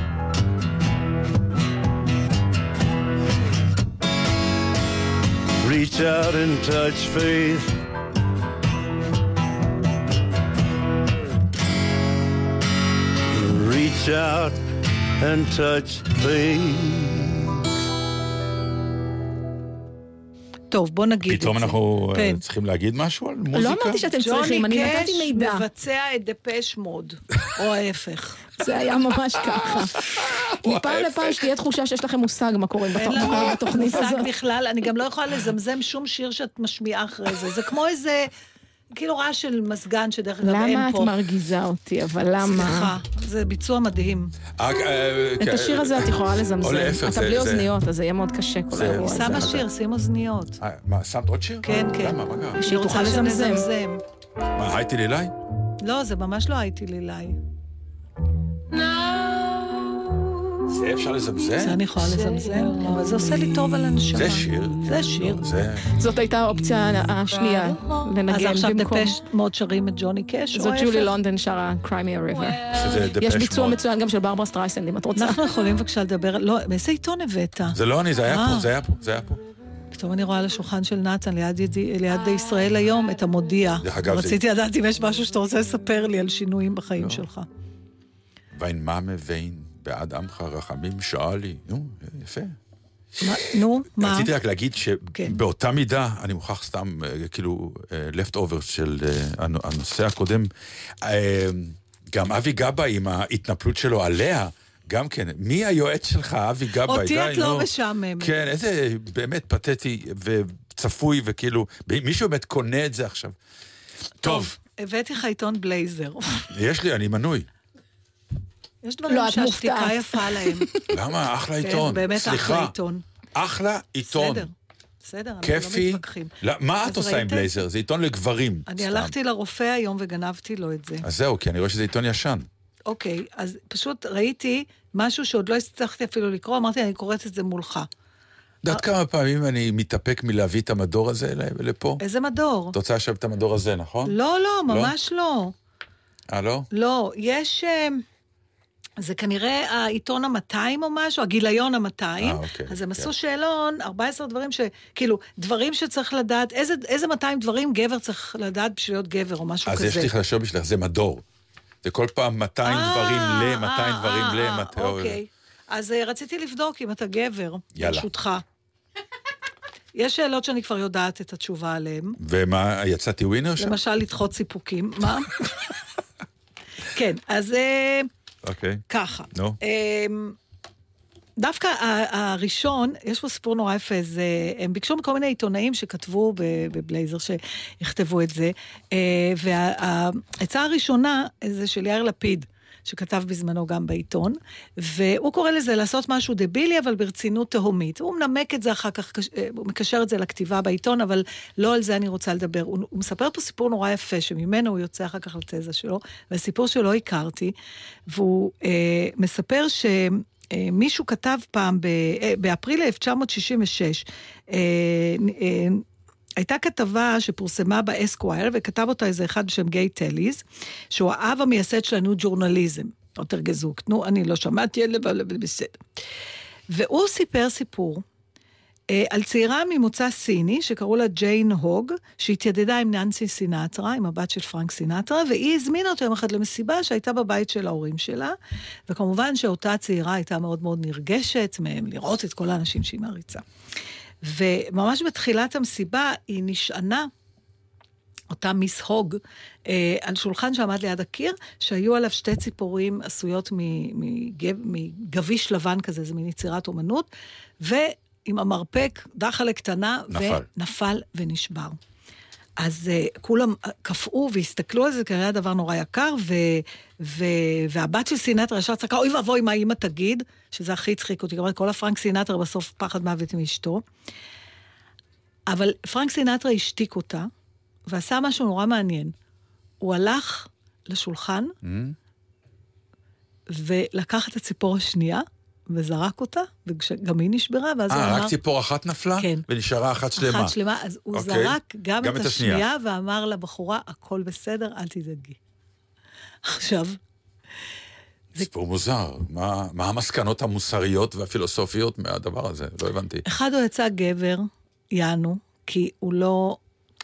S4: Reach out and touch faith. Reach out and touch faith.
S2: טוב, בוא נגיד את זה.
S1: פתאום אנחנו אה,
S2: כן.
S1: צריכים להגיד משהו על מוזיקה?
S3: לא אמרתי שאתם צריכים, אני נתתי
S2: ג'וני
S3: מידע.
S2: קאש מבצע את דפש מוד, או ההפך.
S3: זה היה ממש ככה. מפעם לפעם שתהיה תחושה שיש לכם מושג מה קורה
S2: אין
S3: בתוכ-
S2: לנו
S3: בתוכנית
S2: מושג
S3: הזאת.
S2: בכלל, אני גם לא יכולה לזמזם שום שיר שאת משמיעה אחרי זה. זה כמו איזה, כאילו רעש של מזגן, שדרך אגב אין
S3: למה את
S2: פה.
S3: מרגיזה אותי, אבל למה?
S2: סליחה, זה ביצוע מדהים.
S1: אה, אה,
S3: את השיר הזה את יכולה לזמזם.
S1: או להפך,
S3: אתה בלי אוזניות, אז זה יהיה מאוד קשה כל
S1: זה-
S3: האירוע הזה.
S2: שמה שיר, שים אוזניות.
S1: אה, מה, שמת עוד שיר?
S2: כן, כן.
S1: למה, מה קרה?
S3: שהיא תוכל
S2: רוצה
S3: לזמזם.
S1: מה, הייתי לילי?
S2: לא, זה ממש לא הייתי לילי.
S1: זה אפשר
S2: זה
S1: לזמזם?
S2: אני יכולה לזמזם, אבל זה עושה לי טוב על הנשמה.
S1: זה שיר.
S2: זה שיר.
S1: זה...
S3: זאת הייתה האופציה השנייה,
S2: אז
S3: לנגן
S2: עכשיו
S3: במקום.
S2: דפש מאוד שרים את ג'וני קאש,
S3: זאת? ג'ולי לונדון שרה Cry Me a River.
S1: שזה דפש
S3: יש ביצוע
S1: מוד.
S3: מצוין גם של ברברה סטרייסנד, אם את רוצה.
S2: אנחנו יכולים בבקשה לדבר, לא, מאיזה עיתון הבאת?
S1: זה לא אני, זה היה
S2: אה.
S1: פה, זה היה פה, זה היה פה.
S2: פתאום אני רואה על השולחן של נתן ליד, ליד ישראל היום את המודיע.
S1: דרך אגב, זה-
S2: רציתי לדעת אם יש משהו שאתה רוצה לספר לי על שינויים בחיים
S1: לא.
S2: שלך.
S1: ואין מה מבין בעד עמך רחמים שאלי. נו, יפה.
S2: נו, מה?
S1: רציתי רק להגיד
S2: כן.
S1: שבאותה מידה, אני מוכרח סתם, אה, כאילו, לפט אובר של אה, הנ- הנושא הקודם, אה, גם אבי גבאי עם ההתנפלות שלו עליה, גם כן, מי היועץ שלך, אבי גבאי?
S2: אותי את לא. משעממת.
S1: כן, איזה באמת פתטי וצפוי, וכאילו, מישהו באמת קונה את זה עכשיו. טוב,
S2: הבאתי לך עיתון בלייזר.
S1: יש לי, אני מנוי.
S2: יש דברים
S3: לא,
S2: שהשתיקה. יפה להם.
S1: למה? אחלה
S2: כן,
S1: עיתון.
S2: באמת
S1: סליחה.
S2: אחלה עיתון.
S1: אחלה עיתון.
S2: בסדר. בסדר? אנחנו
S1: כיפי.
S2: לא מתווכחים.
S1: לא, מה את עושה עם
S2: ראיתם?
S1: בלייזר? זה עיתון לגברים.
S2: אני
S1: סתם.
S2: הלכתי לרופא היום וגנבתי לו את זה.
S1: אז זהו, כי אני רואה שזה עיתון ישן.
S2: אוקיי, אז פשוט ראיתי משהו שעוד לא הצלחתי אפילו לקרוא, אמרתי, אני קוראת את זה מולך.
S1: את יודעת כמה פעמים אני מתאפק מלהביא את המדור הזה ל- לפה?
S2: איזה מדור?
S1: את רוצה עכשיו את המדור הזה, נכון?
S2: לא, לא, ממש לא.
S1: אה, לא?
S2: לא, יש... אה, זה כנראה העיתון ה-200 או משהו, הגיליון ה-200.
S1: אה, אוקיי,
S2: אז הם
S1: כן.
S2: עשו שאלון, 14 דברים ש... כאילו, דברים שצריך לדעת, איזה, איזה 200 דברים גבר צריך לדעת בשביל להיות גבר או משהו
S1: אז
S2: כזה.
S1: יש לי חדשות בשבילך, זה מדור. זה כל פעם 200
S2: אה,
S1: דברים ל, 200
S2: אה,
S1: דברים ל,
S2: אה,
S1: 200...
S2: אוקיי. אז רציתי לבדוק אם אתה גבר,
S1: יאללה.
S2: ברשותך. יש שאלות שאני כבר יודעת את התשובה עליהן.
S1: ומה, יצאתי ווינר שם?
S2: למשל, לדחות סיפוקים. מה? כן, אז אה,
S1: אוקיי.
S2: ככה.
S1: נו.
S2: אמ, דווקא הראשון, יש פה סיפור נורא יפה, זה, הם ביקשו מכל מיני עיתונאים שכתבו בבלייזר, שיכתבו את זה, אה, והעצה הראשונה זה של יאיר לפיד. שכתב בזמנו גם בעיתון, והוא קורא לזה לעשות משהו דבילי, אבל ברצינות תהומית. הוא מנמק את זה אחר כך, אה, הוא מקשר את זה לכתיבה בעיתון, אבל לא על זה אני רוצה לדבר. הוא, הוא מספר פה סיפור נורא יפה, שממנו הוא יוצא אחר כך לתזה שלו, והסיפור שלא הכרתי, והוא אה, מספר ש... אה, מישהו כתב פעם, אה, באפריל 1966, אה, אה, הייתה כתבה שפורסמה ב Esquire, וכתב אותה איזה אחד בשם גיי טליז, שהוא האב המייסד של ה New Journalism. או תרגזוק, נו, אני לא שמעתי, אבל אבל בסדר. והוא סיפר סיפור אה, על צעירה ממוצא סיני, שקראו לה ג'יין הוג, שהתיידדה עם ננסי סינטרה, עם הבת של פרנק סינטרה, והיא הזמינה אותו יום אחד למסיבה שהייתה בבית של ההורים שלה, וכמובן שאותה צעירה הייתה מאוד מאוד נרגשת מהם לראות את כל האנשים שהיא מעריצה. וממש בתחילת המסיבה היא נשענה, אותה מיס הוג, אה, על שולחן שעמד ליד הקיר, שהיו עליו שתי ציפורים עשויות מגב- מגביש לבן כזה, זה מין יצירת אומנות, ועם המרפק, דחלה קטנה,
S1: נפל.
S2: ונפל ונשבר. אז uh, כולם אה, קפאו והסתכלו על זה, כנראה היה דבר נורא יקר, ו, ו, והבת של סינטרה ישר צעקה, אוי ואבוי, מה אימא תגיד? שזה הכי הצחיק אותי, כל הפרנק סינטרה בסוף פחד מוות מאשתו. אבל פרנק סינטרה השתיק אותה, ועשה משהו נורא מעניין. הוא הלך לשולחן, ולקח את הציפור השנייה, וזרק אותה, וגם היא נשברה, ואז הוא
S1: אה,
S2: אמר...
S1: רק ציפור אחת נפלה?
S2: כן.
S1: ונשארה אחת שלמה.
S2: אחת שלמה, אז הוא
S1: אוקיי.
S2: זרק גם,
S1: גם
S2: את
S1: את השנייה.
S2: השנייה, ואמר לבחורה, הכל בסדר, אל תדאגי. עכשיו,
S1: סיפור מוזר. מה מה המסקנות המוסריות והפילוסופיות מהדבר הזה? לא הבנתי.
S2: אחד הוא יצא גבר, יענו, כי הוא לא...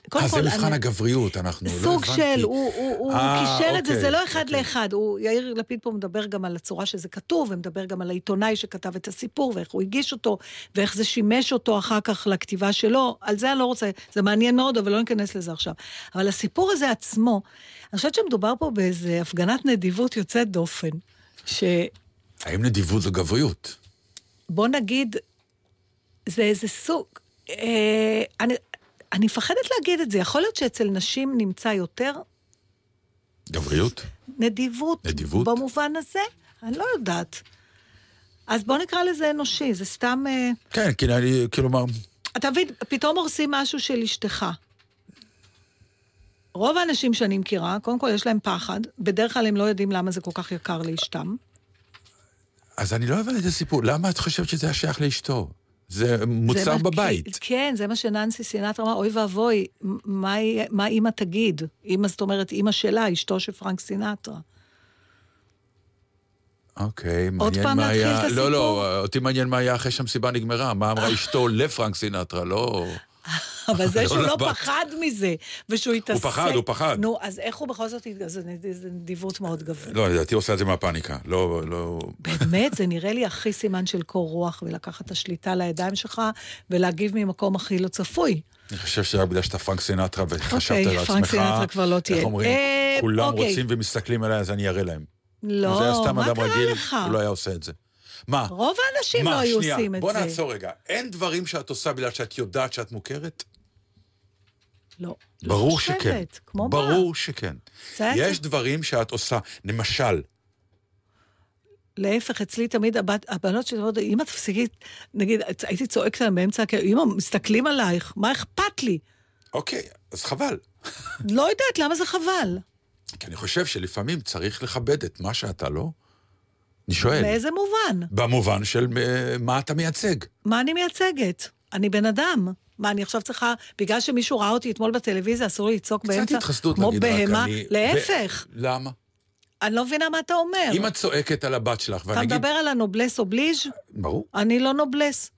S2: קודם
S1: אה, זה
S2: כל,
S1: מבחן הגבריות, אנחנו לא הבנתי.
S2: סוג של, הוא,
S1: אה,
S2: קישר את זה,
S1: אוקיי,
S2: זה לא אחד
S1: אוקיי.
S2: לאחד. יאיר לפיד פה מדבר גם על הצורה שזה כתוב, ומדבר גם על העיתונאי שכתב את הסיפור, ואיך הוא הגיש אותו, ואיך זה שימש אותו אחר כך לכתיבה שלו. על זה אני לא רוצה, זה מעניין מאוד, אבל לא ניכנס לזה עכשיו. אבל הסיפור הזה עצמו, אני חושבת שמדובר פה באיזה הפגנת נדיבות יוצאת דופן, שבוא
S1: האם נדיבות זו גבריות?
S2: נגיד, זה איזה סוג... אה, אני, אני מפחדת להגיד את זה, יכול להיות שאצל נשים נמצא יותר
S1: גבריות?
S2: נדיבות.
S1: נדיבות?
S2: במובן הזה? אני לא יודעת. אז בוא נקרא לזה אנושי, זה סתם... אה,
S1: כן, כי אני, כלומר,
S2: אתה מבין, פתאום הורסים משהו של אשתך. רוב האנשים שאני מכירה, קודם כל יש להם פחד, בדרך כלל הם לא יודעים למה זה כל כך יקר לאשתם.
S1: אז אני לא הבנתי את הסיפור. למה את חושבת שזה היה שייך לאשתו? זה מוצר
S2: זה מה-
S1: בבית.
S2: כי- כן, זה מה שננסי סינטרה אמרה, אוי ואבוי, מה, מה אימא תגיד? אימא, זאת אומרת, אימא שלה, אשתו של פרנק סינטרה.
S1: אוקיי,
S2: עוד
S1: מעניין
S2: פעם
S1: מה
S2: להתחיל
S1: היה...
S2: את
S1: לא, לא,
S2: הסיפור?
S1: אותי מעניין מה היה אחרי שהמסיבה נגמרה. מה אמרה אשתו לפרנק סינטרה, לא...
S2: אבל זה
S1: לא
S2: שהוא לא
S1: לבת.
S2: פחד מזה, ושהוא התעסק...
S1: פחד, הוא פחד.
S2: נו, אז איך הוא בכל זאת... זה זה נדיבות מאוד גבוהה.
S1: לא, לדעתי הוא עושה את זה מהפאניקה. לא, לא...
S2: באמת, זה נראה לי הכי סימן של קור רוח, ולקחת את השליטה לידיים שלך, ולהגיב ממקום הכי לא צפוי.
S1: אני חושב שרק בגלל שאתה פרנק סינטרה וחשבת
S2: אוקיי,
S1: על
S2: פרנק
S1: עצמך...
S2: סינטרה כבר לא תהיה.
S1: איך אומרים?
S2: אה,
S1: כולם
S2: אוקיי.
S1: רוצים ומסתכלים עליי, אז אני אראה להם. אם
S2: לא,
S1: זה היה סתם
S2: מה
S1: אדם
S2: קרה
S1: רגיל,
S2: לך?
S1: הוא לא היה עושה את זה. מה?
S2: רוב האנשים לא
S1: מה,
S2: היו
S1: שנייה,
S2: עושים את
S1: בוא
S2: זה.
S1: נעצור רגע. אין דברים שאת עושה בגלל שאת יודעת שאת מוכרת?
S2: לא. לא
S1: ברור
S2: חושבת,
S1: שכן.
S2: כמו מה?
S1: ברור שכן.
S2: זה
S1: יש
S2: צריך-
S1: דברים שאת עושה, למשל,
S2: להפך, אצלי תמיד הבת, הבנות שלי אומרות, אמא תפסיקי, נגיד, הייתי צועקת עליהם באמצע, כי אמא, מסתכלים עלייך, מה אכפת לי?
S1: אוקיי, אז חבל.
S2: לא יודעת, למה זה חבל?
S1: כי אני חושב שלפעמים צריך לכבד את מה שאתה לא. אני שואל.
S2: באיזה מובן?
S1: במובן של אה, מה אתה מייצג.
S2: מה אני מייצגת? אני בן אדם. מה, אני עכשיו צריכה, בגלל שמישהו ראה אותי אתמול בטלוויזיה, אסור לי לצעוק באמצע?
S1: קצת התחסדות, נגיד, רק
S2: בהמה?
S1: אני...
S2: להפך.
S1: ו... למה?
S2: אני לא מבינה מה אתה אומר.
S1: אם את צועקת על הבת שלך,
S2: אתה
S1: ואני אגיד...
S2: מדבר על הנובלס אובליז'?
S1: ברור.
S2: אני לא נובלס.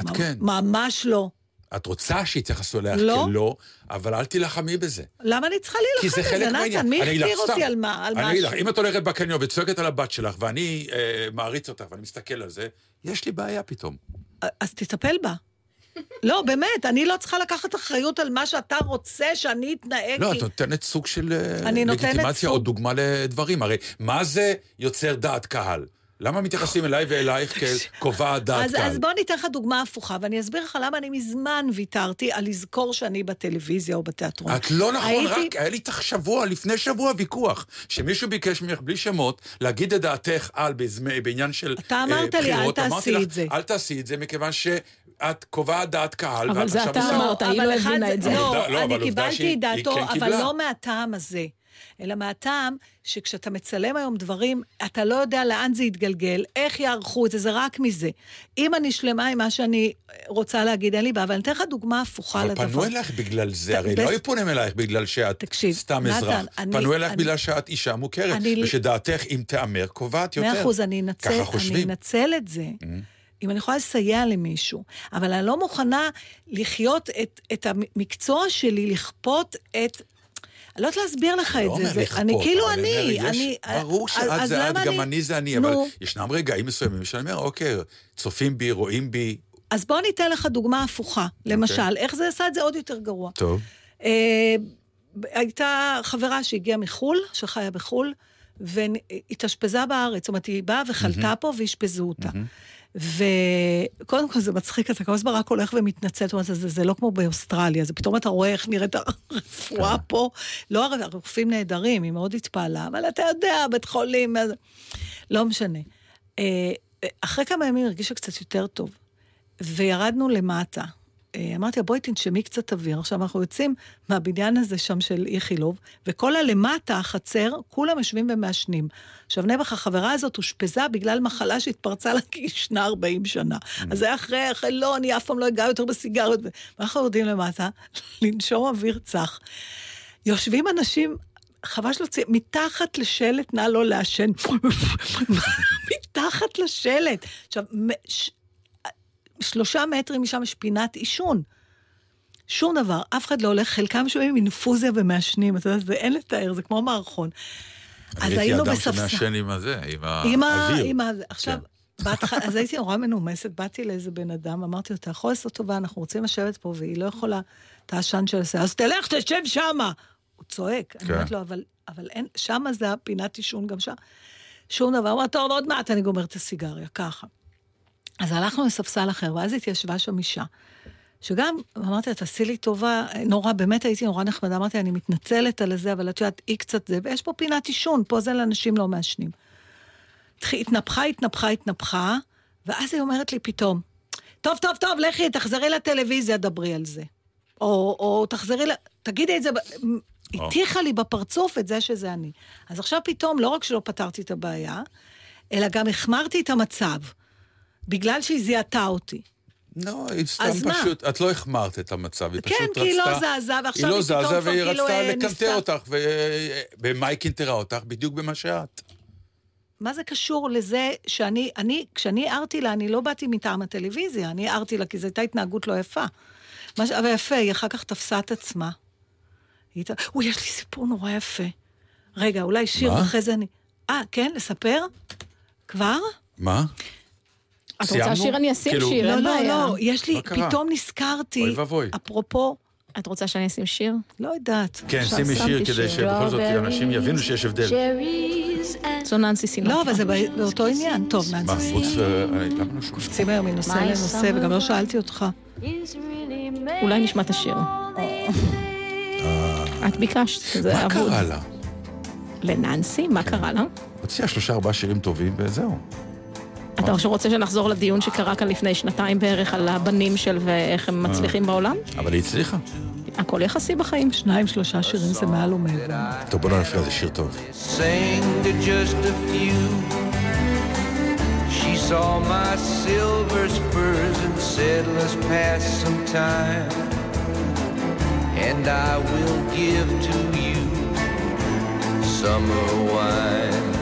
S1: את כן.
S2: ממש לא.
S1: את רוצה שיתייחסו אלייך
S2: לא.
S1: כלא, אבל אל תילחמי בזה.
S2: למה אני צריכה
S1: כי זה
S2: להילחם
S1: חלק
S2: בזה,
S1: מהעניין.
S2: נתן? מי הכתיר אותי. על מה? על
S1: אני אגיד לך? אם את הולכת בקניון וצועקת על הבת שלך, ואני אה, מעריץ אותך ואני מסתכל על זה, יש לי בעיה פתאום.
S2: אז תטפל בה. לא, באמת, אני לא צריכה לקחת אחריות על מה שאתה רוצה שאני אתנהג.
S1: לא, את נותנת סוג של אה, לגיטימציה או דוגמה לדברים. הרי מה זה יוצר דעת קהל? למה מתייחסים אליי ואלייך כקובעת דעת
S2: אז,
S1: קהל?
S2: אז בוא ניתן לך דוגמה הפוכה, ואני אסביר לך למה אני מזמן ויתרתי על לזכור שאני בטלוויזיה או בתיאטרון.
S1: את לא נכון,
S2: הייתי-
S1: רק היה לי איתך שבוע, לפני שבוע ויכוח, שמישהו ביקש ממך בלי שמות להגיד את דעתך על בזמי- בעניין של
S2: אתה
S1: אה,
S2: אמרת לי, אל
S1: בחירות.
S2: תעשי
S1: לך,
S2: את זה.
S1: אל תעשי את זה, מכיוון שאת קובעת דעת קהל,
S3: אבל
S1: ואת
S3: זה
S1: עכשיו
S3: אתה
S1: עושה-
S3: אמרת, היא
S2: אבל
S3: לא הבינה את זה.
S2: לא,
S1: לא, אבל
S2: אני קיבלתי את דעתו,
S1: כן
S2: אבל. לא מהטעם הזה. אלא מהטעם שכשאתה מצלם היום דברים, אתה לא יודע לאן זה יתגלגל, איך יערכו את זה, זה רק מזה. אם אני שלמה עם מה שאני רוצה להגיד, אין לי בעיה, אבל אני אתן לך דוגמה הפוכה
S1: אבל
S2: לדבר.
S1: פנו אלייך בגלל זה,
S2: ת-
S1: הרי
S2: בס-
S1: לא פונים אלייך בגלל שאת
S2: תקשיב,
S1: סתם
S2: נתן,
S1: אזרח.
S2: אני-
S1: פנו אלייך
S2: אני-
S1: בגלל שאת אישה מוכרת,
S2: אני-
S1: ושדעתך, אם תיאמר, קובעת יותר.
S2: מאה אחוז, אני אנצל, אני.
S1: Mm-hmm.
S2: אנצל את זה. אם אני יכולה לסייע למישהו, אבל אני לא מוכנה לחיות את, את המקצוע שלי, לכפות את... לא יודעת להסביר לך
S1: לא
S2: את זה, זה אני כאילו אני, אני...
S1: ברור שאת זה את, גם אני זה אני, אבל. ישנם רגעים מסוימים שאני אומר, אוקיי, צופים בי, רואים בי,
S2: אז בוא ניתן לך דוגמה הפוכה. למשל, איך זה עשה את זה עוד יותר גרוע.
S1: טוב.
S2: אה, הייתה חברה שהגיעה מחו"ל, שחיה בחו"ל, והתאשפזה בארץ. זאת אומרת, היא באה וחלתה פה ואשפזו אותה. וקודם כל זה מצחיק, אתה כל הזמן רק הולך ומתנצל, זאת אומרת, זה, זה לא כמו באוסטרליה, זה פתאום אתה רואה איך נראית הרפואה פה. לא, הר- הרופאים נהדרים, היא מאוד התפעלה, אבל אתה יודע, בית חולים, אז- לא משנה. אה, אחרי כמה ימים הרגישה קצת יותר טוב, וירדנו למטה. אה, אמרתי לה, בואי תנשמי קצת אוויר. עכשיו, אנחנו יוצאים מהבניין הזה שם של איכילוב, וכל הלמטה, החצר, כולם יושבים ומעשנים. עכשיו, נעבך, החברה הזאת אושפזה בגלל מחלה שהתפרצה לה ישנה 40 שנה. אז זה היה אחרי, אחרי, לא, אני אף פעם לא אגע יותר בסיגריות. ואנחנו יורדים למטה, לנשום אוויר צח. יושבים אנשים, חבל שלא צי... מתחת לשלט, נא לא לעשן. מתחת לשלט. עכשיו. שלושה מטרים משם יש פינת עישון. שום דבר, אף אחד לא הולך, חלקם שומעים אינפוזיה ומעשנים, אתה יודע, זה אין לתאר, זה כמו מערכון. אז היינו
S1: ראיתי אדם
S2: בספסל.
S1: שמעשן עם הזה, עם. האוויר.
S2: עם ה... עכשיו,
S1: כן.
S2: בהתחלה, אז הייתי נורא מנומסת, באתי לאיזה בן אדם, אמרתי לו, אתה יכול לעשות טובה, אנחנו רוצים לשבת פה, והיא לא יכולה את העשן של השיער, אז תלך, תשב שמה. הוא צועק, אני
S1: כן.
S2: אומרת לו, אבל, אבל אין, שמה זה הפינת עישון גם שם. שום דבר, הוא אמר, טוב, עוד מעט אני גומר את הסיגריה, ככה. אז הלכנו לספסל אחר, ואז התיישבה שם אישה. שגם, אמרתי לה, תעשי לי טובה, נורא, באמת הייתי נורא נחמדה, אמרתי אני מתנצלת על זה, אבל את יודעת, היא קצת זה, ויש פה פינת עישון, פה זה לאנשים לא מעשנים. התנפחה, התנפחה, התנפחה, ואז היא אומרת לי פתאום, טוב, טוב, טוב, לכי, תחזרי לטלוויזיה, דברי על זה. או, או תחזרי. תגידי את זה. הטיחה לי בפרצוף את זה שזה אני. אז עכשיו פתאום, לא רק שלא פתרתי את הבעיה, אלא גם החמרתי את המצב, בגלל שהיא זיהתה אותי.
S1: לא, היא סתם
S2: אז מה?
S1: פשוט, את לא החמרת את המצב, היא
S2: כן,
S1: פשוט רצתה...
S2: כי היא לא זזה, ועכשיו
S1: היא לא
S2: היא פתאום
S1: זזה
S2: כבר
S1: והיא
S2: כאילו,
S1: רצתה
S2: אה,
S1: לקנטר
S2: ניסתה.
S1: אותך, ובמה היא קנטרה אותך? בדיוק במה שאת.
S2: מה זה קשור לזה שאני, אני, כשאני הערתי לה, אני לא באתי מטעם הטלוויזיה, אני הערתי לה כי זו הייתה התנהגות לא יפה. מה ש... אבל יפה, היא אחר כך תפסה את עצמה. היא אוי, יש לי סיפור נורא יפה. רגע, אולי שיר
S1: מה?
S2: ואחרי זה אני... אה, כן? לספר? כבר?
S1: מה?
S3: את? רוצה שיר? אני אשים
S1: כאילו-
S3: שיר,
S2: לא, לא,
S3: בעיה.
S2: לא, יש לי,
S1: מה?
S2: פתאום נזכרתי,
S1: אוי ואבוי.
S2: אפרופו,
S3: את רוצה שאני אשים שיר?
S2: לא יודעת.
S1: כן, שימי שיר כדי. שבכל זאת אנשים יבינו שיש הבדל.
S3: זו ננסי סינטרה.
S2: לא, אבל זה בא- באותו עניין. טוב,
S1: מה,
S2: נאנסי.
S1: חוץ... אה, לא?
S2: קופצים היום מנושא לנושא, וגם לא שאלתי אותך.
S3: אולי נשמע את השיר. את ביקשת, זה
S1: מה
S3: אבוד.
S1: קרה לה?
S3: לננסי? מה קרה לה?
S1: הוציאה שלושה ארבעה שירים טובים, וזהו.
S3: אתה עכשיו רוצה שנחזור לדיון שקרה כאן לפני שנתיים בערך על הבנים של ואיך הם מצליחים בעולם?
S1: אבל היא הצליחה.
S3: הכל יחסי בחיים.
S2: שניים, שלושה שירים זה מעל ומעבר.
S1: טוב, בוא לא נפריע, זה שיר טוב.
S5: She saw my silver spurs and said, Let's pass some time. And I will give to you summer wine.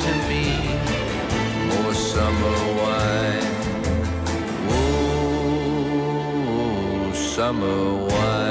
S5: summer wine.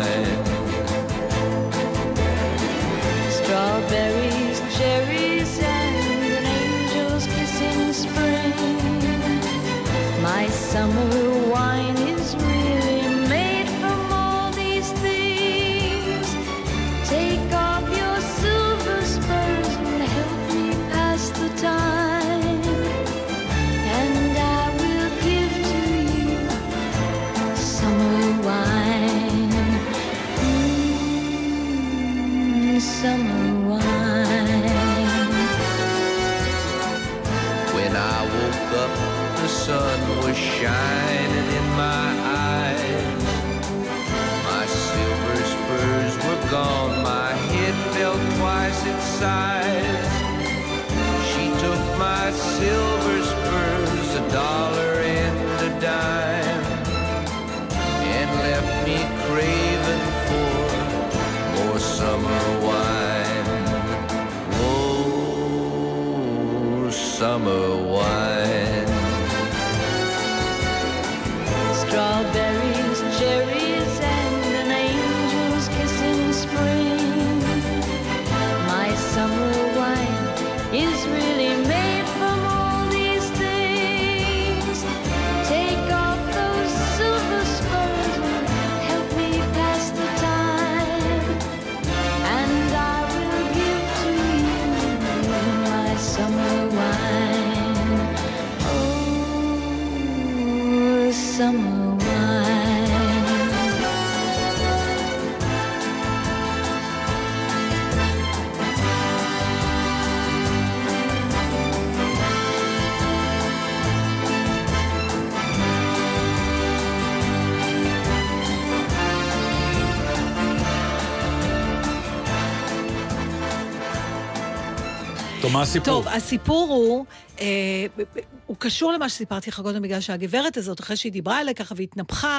S1: מה הסיפור?
S2: טוב, הסיפור הוא, אה, הוא קשור למה שסיפרתי לך קודם, בגלל שהגברת הזאת, אחרי שהיא דיברה עליה ככה והתנפחה,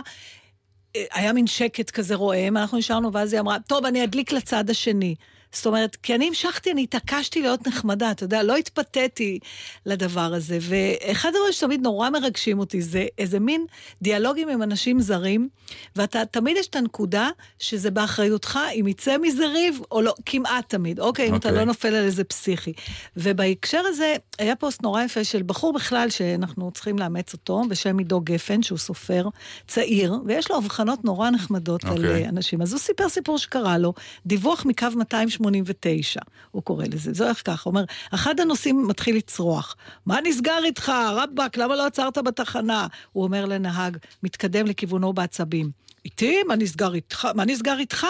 S2: אה, היה מין שקט כזה רועם, אנחנו נשארנו, ואז היא אמרה, טוב, אני אדליק לצד השני. זאת אומרת, כי אני המשכתי, אני התעקשתי להיות נחמדה, אתה יודע, לא התפתיתי לדבר הזה. ואחד הדברים שתמיד נורא מרגשים אותי זה איזה מין דיאלוגים עם אנשים זרים, ואתה, תמיד יש את הנקודה שזה באחריותך אם יצא מזה ריב או לא, כמעט תמיד, אוקיי, אם אתה
S1: אוקיי.
S2: לא נופל על איזה פסיכי. ובהקשר הזה, היה פוסט נורא יפה של בחור בכלל שאנחנו צריכים לאמץ אותו, בשם עידו גפן, שהוא סופר צעיר, ויש לו הבחנות נורא נחמדות על
S1: אוקיי.
S2: אנשים. אז הוא סיפר סיפור שקרה לו, דיווח מקו 289, הוא קורא לזה. זה איך ככה, הוא אומר, אחד הנוסעים מתחיל לצרוח, מה נסגר איתך, רבאק, למה לא עצרת בתחנה? הוא אומר לנהג, מתקדם לכיוונו בעצבים, איתי? מה נסגר איתך? מה נסגר איתך?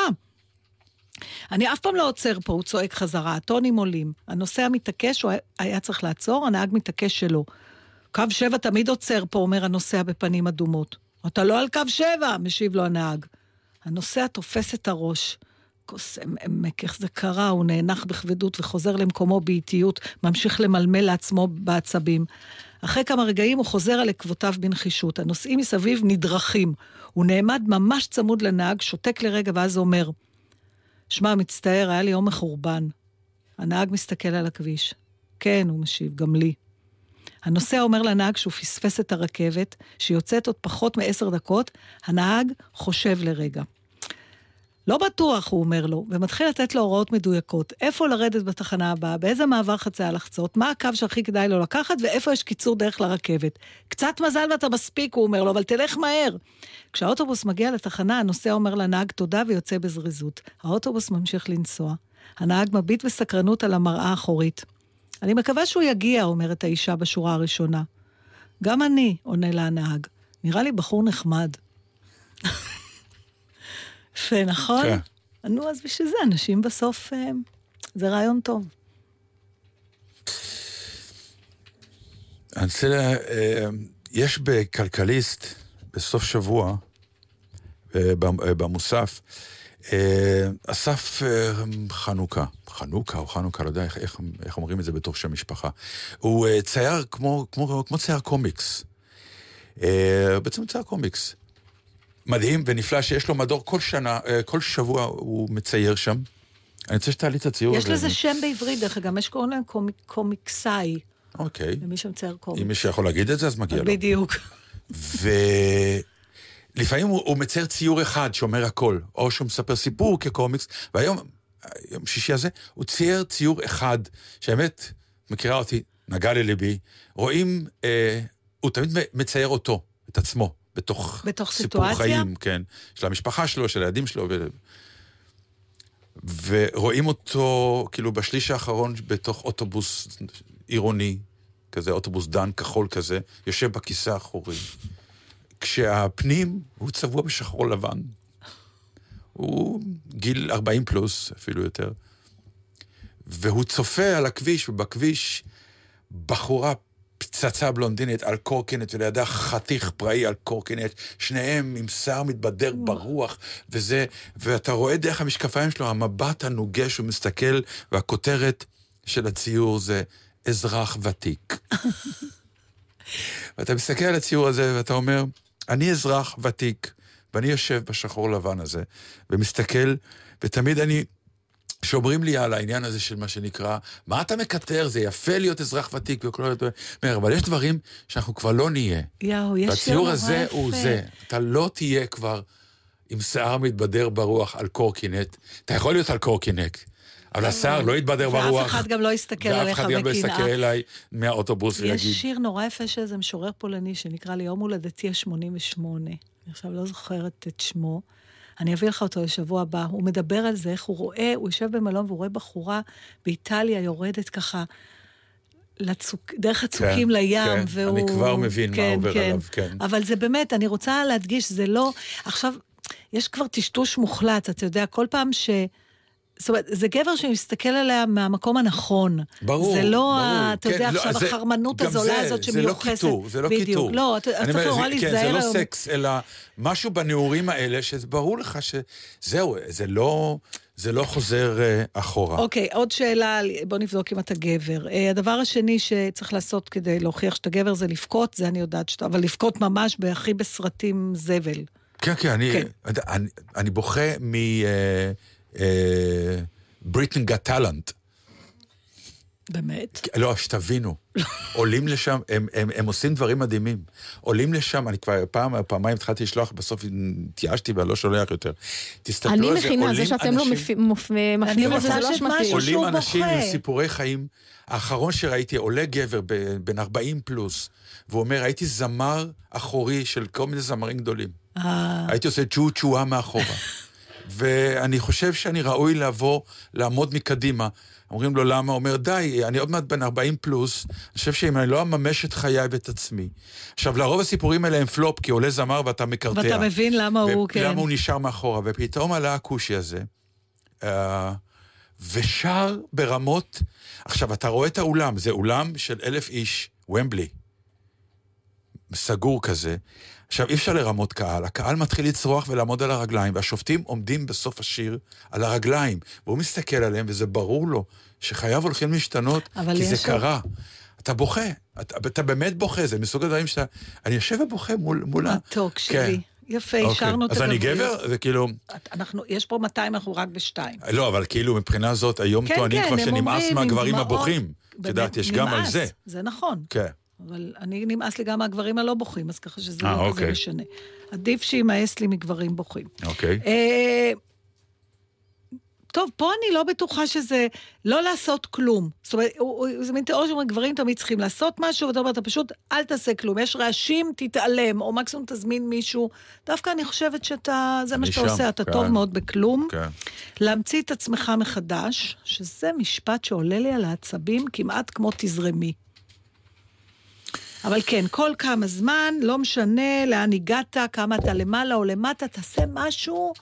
S2: אני אף פעם לא עוצר פה, הוא צועק חזרה, הטונים עולים. הנוסע מתעקש, הוא היה צריך לעצור, הנהג מתעקש שלא. קו שבע תמיד עוצר פה, אומר הנוסע בפנים אדומות. אתה לא על קו שבע, משיב לו הנהג. הנוסע תופס את הראש. קוסם עמק, איך זה קרה, הוא נאנח בכבדות וחוזר למקומו באיטיות, ממשיך למלמל לעצמו בעצבים. אחרי כמה רגעים הוא חוזר על עקבותיו בנחישות. הנוסעים מסביב נדרכים. הוא נעמד ממש צמוד לנהג, שותק לרגע, ואז אומר, שמע, מצטער, היה לי יום מחורבן. הנהג מסתכל על הכביש. כן, הוא משיב, גם לי. הנוסע אומר לנהג שהוא פספס את הרכבת, שיוצאת עוד פחות מעשר דקות, הנהג חושב לרגע. לא בטוח, הוא אומר לו, ומתחיל לתת לו הוראות מדויקות. איפה לרדת בתחנה הבאה, באיזה מעבר חצייה לחצות, מה הקו שהכי כדאי לו לקחת, ואיפה יש קיצור דרך לרכבת. קצת מזל ואתה מספיק, הוא אומר לו, אבל תלך מהר. כשהאוטובוס מגיע לתחנה, הנוסע אומר לנהג תודה ויוצא בזריזות. האוטובוס ממשיך לנסוע. הנהג מביט בסקרנות על המראה האחורית. אני מקווה שהוא יגיע, אומרת האישה בשורה הראשונה. גם אני, עונה לה הנהג. נראה לי בחור נחמד. יפה, נכון?
S1: כן.
S2: נו, אז בשביל זה אנשים בסוף, אה, זה רעיון טוב.
S1: אני רוצה, אה, יש בכלכליסט, בסוף שבוע, אה, במ- במוסף, אסף חנוכה, חנוכה או חנוכה, לא יודע איך, איך, איך אומרים את זה בתור שם משפחה. הוא צייר כמו, כמו, כמו צייר קומיקס. בעצם צייר קומיקס. מדהים ונפלא שיש לו מדור כל שנה, אה, כל שבוע הוא מצייר שם. אני רוצה שתעלי את הציור
S2: יש
S1: הזה.
S2: לזה שם בעברית, דרך אגב, יש קוראים להם קומיק- קומיקסאי,
S1: אוקיי.
S2: למי שמצייר
S1: אם
S2: קומיקס.
S1: מישהו יכול להגיד את זה, אז מגיע לו.
S2: בדיוק.
S1: ולפעמים הוא, הוא מצייר ציור אחד שאומר הכל, או שהוא מספר סיפור כקומיקס, והיום, יום שישי הזה, הוא צייר ציור אחד, שהאמת, מכירה אותי, נגע לליבי, רואים, אה, הוא תמיד מצייר אותו, את עצמו, בתוך,
S2: בתוך
S1: סיפור
S2: סיטואציה?
S1: חיים, כן, של המשפחה שלו, של הילדים שלו, ו... ורואים אותו, כאילו, בשליש האחרון בתוך אוטובוס עירוני, כזה, אוטובוס דן כחול כזה, יושב בכיסא האחורי. כשהפנים הוא צבוע בשחור לבן. הוא גיל 40 פלוס, אפילו יותר. והוא צופה על הכביש, ובכביש בחורה פצצה בלונדינית על קורקינט, ולידה חתיך פראי על קורקינט, שניהם עם שיער מתבדר ברוח, וזה, ואתה רואה דרך המשקפיים שלו, המבט הנוגש, הוא מסתכל, והכותרת של הציור זה אזרח ותיק. ואתה מסתכל על הציור הזה ואתה אומר, אני אזרח ותיק, ואני יושב בשחור לבן הזה, ומסתכל, ותמיד אני, שאומרים לי על העניין הזה של מה שנקרא, מה אתה מקטר, זה יפה להיות אזרח ותיק וכל הדברים, אומר, אבל יש דברים שאנחנו כבר לא נהיה.
S2: יואו, יש
S1: והציור
S2: נורא
S1: הזה
S2: יפה.
S1: הוא זה. אתה לא תהיה כבר עם שיער מתבדר ברוח על קורקינט. אתה יכול להיות על קורקינט, אבל השיער לא יתבדר ברוח.
S2: ואף אחד גם לא יסתכל
S1: ואף
S2: עליך
S1: אחד גם לא יסתכל
S2: בקנאה.
S1: אליי מהאוטובוס
S2: יש
S1: ויגיד,
S2: שיר נורא יפה של איזה משורר פולני שנקרא ליום הולדתי ה-88. אני עכשיו לא זוכרת את שמו. אני אביא לך אותו לשבוע הבא. הוא מדבר על זה, איך הוא רואה, הוא יושב במלון והוא רואה בחורה באיטליה יורדת ככה לצוק, דרך הצוקים
S1: כן,
S2: לים,
S1: כן,
S2: והוא...
S1: אני כבר מבין מה עובר עליו, כן.
S2: אבל זה באמת, אני רוצה להדגיש, זה לא... עכשיו, יש כבר טשטוש מוחלט, אתה יודע, כל פעם ש... זאת אומרת, זה גבר שמסתכל עליה מהמקום הנכון.
S1: ברור,
S2: זה לא,
S1: ברור.
S2: ה, אתה
S1: כן,
S2: יודע,
S1: לא,
S2: עכשיו
S1: זה-
S2: החרמנות הזולה
S1: זה-
S2: הזאת
S1: זה לא
S2: שמיוחסת.
S1: קיטור, זה לא
S2: בדיוק.
S1: קיטור.
S2: לא, אתה
S1: אני
S2: צריך נורא
S1: זה-
S2: להיזהר
S1: כן, זה לא. סקס, אלא משהו בנעורים האלה, שברור לך שזהו, זה לא, זה לא חוזר אה, אחורה.
S2: אוקיי, עוד שאלה, בוא נבדוק אם אתה גבר. אה, הדבר השני שצריך לעשות כדי להוכיח שאתה גבר זה לבכות, זה אני יודעת שאתה, אבל לבכות ממש הכי בסרטים זבל.
S1: כן, כן, אני,
S2: כן.
S1: אני, אני בוכה מ... אה, בריטן גט טאלנט.
S2: באמת?
S1: לא, שתבינו, עולים לשם, הם, הם, הם עושים דברים מדהימים. עולים לשם, אני כבר פעם, פעמיים התחלתי לשלוח, בסוף התייאשתי ואני לא שולח יותר. תסתכלו
S3: אני
S1: על זה,
S3: מכינה, זה
S1: עולים
S3: שאתם לא
S1: אנשים-
S3: מפנים את זה, לא אשמתי.
S2: משהו-
S1: עולים אנשים. עם סיפורי חיים. האחרון שראיתי, עולה גבר בן 40 פלוס, והוא אומר, הייתי זמר אחורי של כל מיני זמרים גדולים.
S2: אה,
S1: הייתי עושה צ'ו צ'ואה מאחורה. ואני חושב שאני ראוי לבוא, לעמוד מקדימה. אומרים לו למה? אומר, די, אני עוד מעט בן 40 פלוס, אני חושב שאם אני לא אממש את חיי ואת עצמי. עכשיו, לרוב הסיפורים האלה הם פלופ, כי עולה זמר ואתה מקרטע.
S2: ואתה מבין למה הוא, כן.
S1: ולמה הוא נשאר מאחורה, ופתאום עלה הכושי הזה, אה, ושר ברמות... עכשיו, אתה רואה את האולם, זה אולם של אלף איש, ומבלי. סגור כזה. עכשיו, אי אפשר לרמות קהל, הקהל מתחיל לצרוח ולעמוד על הרגליים, והשופטים עומדים בסוף השיר על הרגליים, והוא מסתכל עליהם, וזה ברור לו שחייו הולכים להשתנות, כי זה
S2: יש-
S1: קרה. אתה בוכה, אתה, אתה באמת בוכה, זה מסוג הדברים שאתה... אני יושב ובוכה מול... מול ה-
S2: מתוק שלי. יפה,
S1: אוקיי.
S2: השארנו את
S1: אז אני. גבר? זה כאילו...
S2: אנחנו, יש פה 200, אנחנו רק בשתיים.
S1: לא, אבל כאילו מבחינה זאת, היום
S2: כן,
S1: טוענים
S2: כן,
S1: כבר שנמאס מהגברים. הבוכים. את יודעת, יש גם על
S2: נמאס,
S1: זה.
S2: זה נכון.
S1: כן.
S2: אבל אני נמאס לי גם מהגברים הלא בוכים, אז ככה שזה
S1: אה,
S2: לא כזה
S1: אוקיי.
S2: משנה. עדיף שימאס לי מגברים בוכים.
S1: אוקיי.
S2: אה, טוב, פה אני לא בטוחה שזה לא לעשות כלום. זאת אומרת, זה מין תיאוריה שאומרים, גברים תמיד צריכים לעשות משהו, ואתה אומר, אתה פשוט אל תעשה כלום. יש רעשים, תתעלם, או מקסימום תזמין מישהו. דווקא אני חושבת שאתה, זה מה שאתה
S1: שם,
S2: עושה, אתה
S1: כן.
S2: טוב מאוד בכלום.
S1: כן.
S2: להמציא את עצמך מחדש, שזה משפט שעולה לי על העצבים כמעט כמו תזרמי. אבל כן, כל כמה זמן, לא משנה לאן הגעת, כמה אתה למעלה או למטה, תעשה משהו,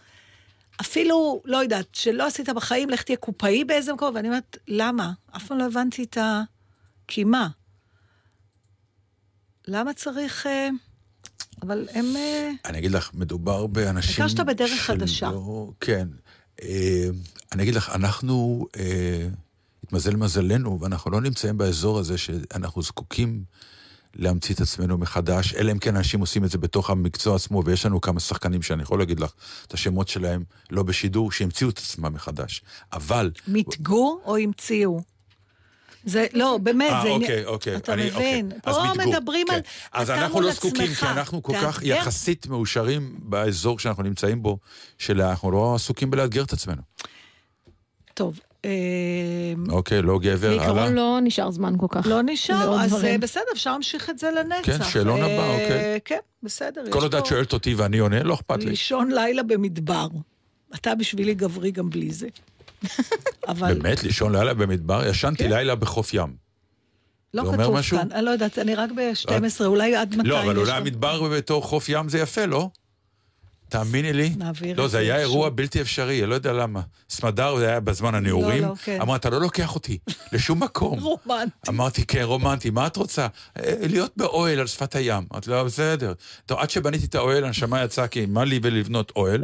S2: אפילו, לא יודעת, שלא עשית בחיים, לך תהיה קופאי באיזה מקום, ואני אומרת, למה? אף פעם לא הבנתי את ה... כי מה? למה צריך... אה, אבל הם... אה,
S1: אני אגיד לך, מדובר באנשים...
S2: העיקר שאתה בדרך
S1: שלא-
S2: חדשה.
S1: כן. אה, אני אגיד לך, אנחנו, אה, התמזל מזלנו, ואנחנו לא נמצאים באזור הזה שאנחנו זקוקים להמציא את עצמנו מחדש, אלא אם כן אנשים עושים את זה בתוך המקצוע עצמו, ויש לנו כמה שחקנים שאני יכול להגיד לך את השמות שלהם, לא בשידור, שהמציאו את עצמם מחדש. אבל...
S2: מיתגו או המציאו? זה, לא, באמת,
S1: אה,
S2: זה... עניין-
S1: אוקיי, אוקיי.
S2: אתה
S1: אני-
S2: מבין?
S1: אוקיי. אז
S2: פה
S1: מיתגו,
S2: מדברים
S1: כן.
S2: על...
S1: אז אנחנו לא זקוקים. כי אנחנו כל כך
S2: תאתגר.
S1: יחסית מאושרים באזור שאנחנו נמצאים בו, שאנחנו לא עסוקים בלאתגר את עצמנו.
S2: טוב, אה,
S1: אוקיי, לא גבר, הלאה.
S3: בעיקרון לא נשאר זמן כל כך.
S2: לא נשאר, אז
S3: דברים.
S2: אה, בסדר, אפשר להמשיך את זה לנצח.
S1: כן, שאלון הבא,
S2: אה,
S1: אוקיי.
S2: כן, בסדר.
S1: כל עוד את שואלת אותי ואני עונה, לא אכפת לי.
S2: לישון לילה במדבר. אתה בשבילי גברי גם בלי זה. אבל
S1: באמת, לישון לילה במדבר? ישנתי
S2: כן.
S1: לילה בחוף ים.
S2: לא כתוב
S1: משהו?
S2: כאן, אני לא יודעת, אני רק ב-12, אולי עד מתי
S1: לא, אבל אולי המדבר בתור חוף ים זה יפה, לא? תאמיני לי. לא, זה היה. אירוע בלתי אפשרי, אני לא יודע למה. סמדר, זה היה בזמן הנעורים,
S2: לא, כן.
S1: אמרה, אתה לא לוקח אותי לשום מקום.
S2: רומנטי.
S1: אמרתי, כן, רומנטי, מה את רוצה? "אה, להיות באוהל על שפת הים. אמרתי לו, בסדר. טוב, עד שבניתי את האוהל, הנשמה יצאה, כי מה לי ולבנות אוהל?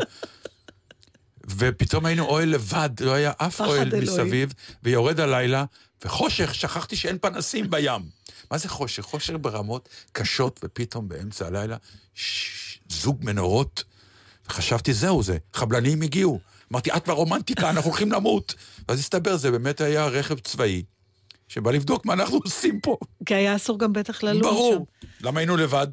S1: ופתאום היינו אוהל לבד, לא היה אף אוהל
S2: אלוהים.
S1: מסביב, ויורד הלילה, וחושך, שכחתי שאין פנסים בים. מה זה חושך? חושך ברמות קשות, ופתאום באמצע הלילה, ש- זוג מנורות, וחשבתי, זהו זה, חבלנים הגיעו. אמרתי, את ברומנטיקה, אנחנו הולכים למות. ואז הסתבר, זה באמת היה רכב צבאי, שבא לבדוק מה אנחנו עושים פה.
S2: כי היה אסור גם בטח ללון שם.
S1: ברור. למה היינו לבד?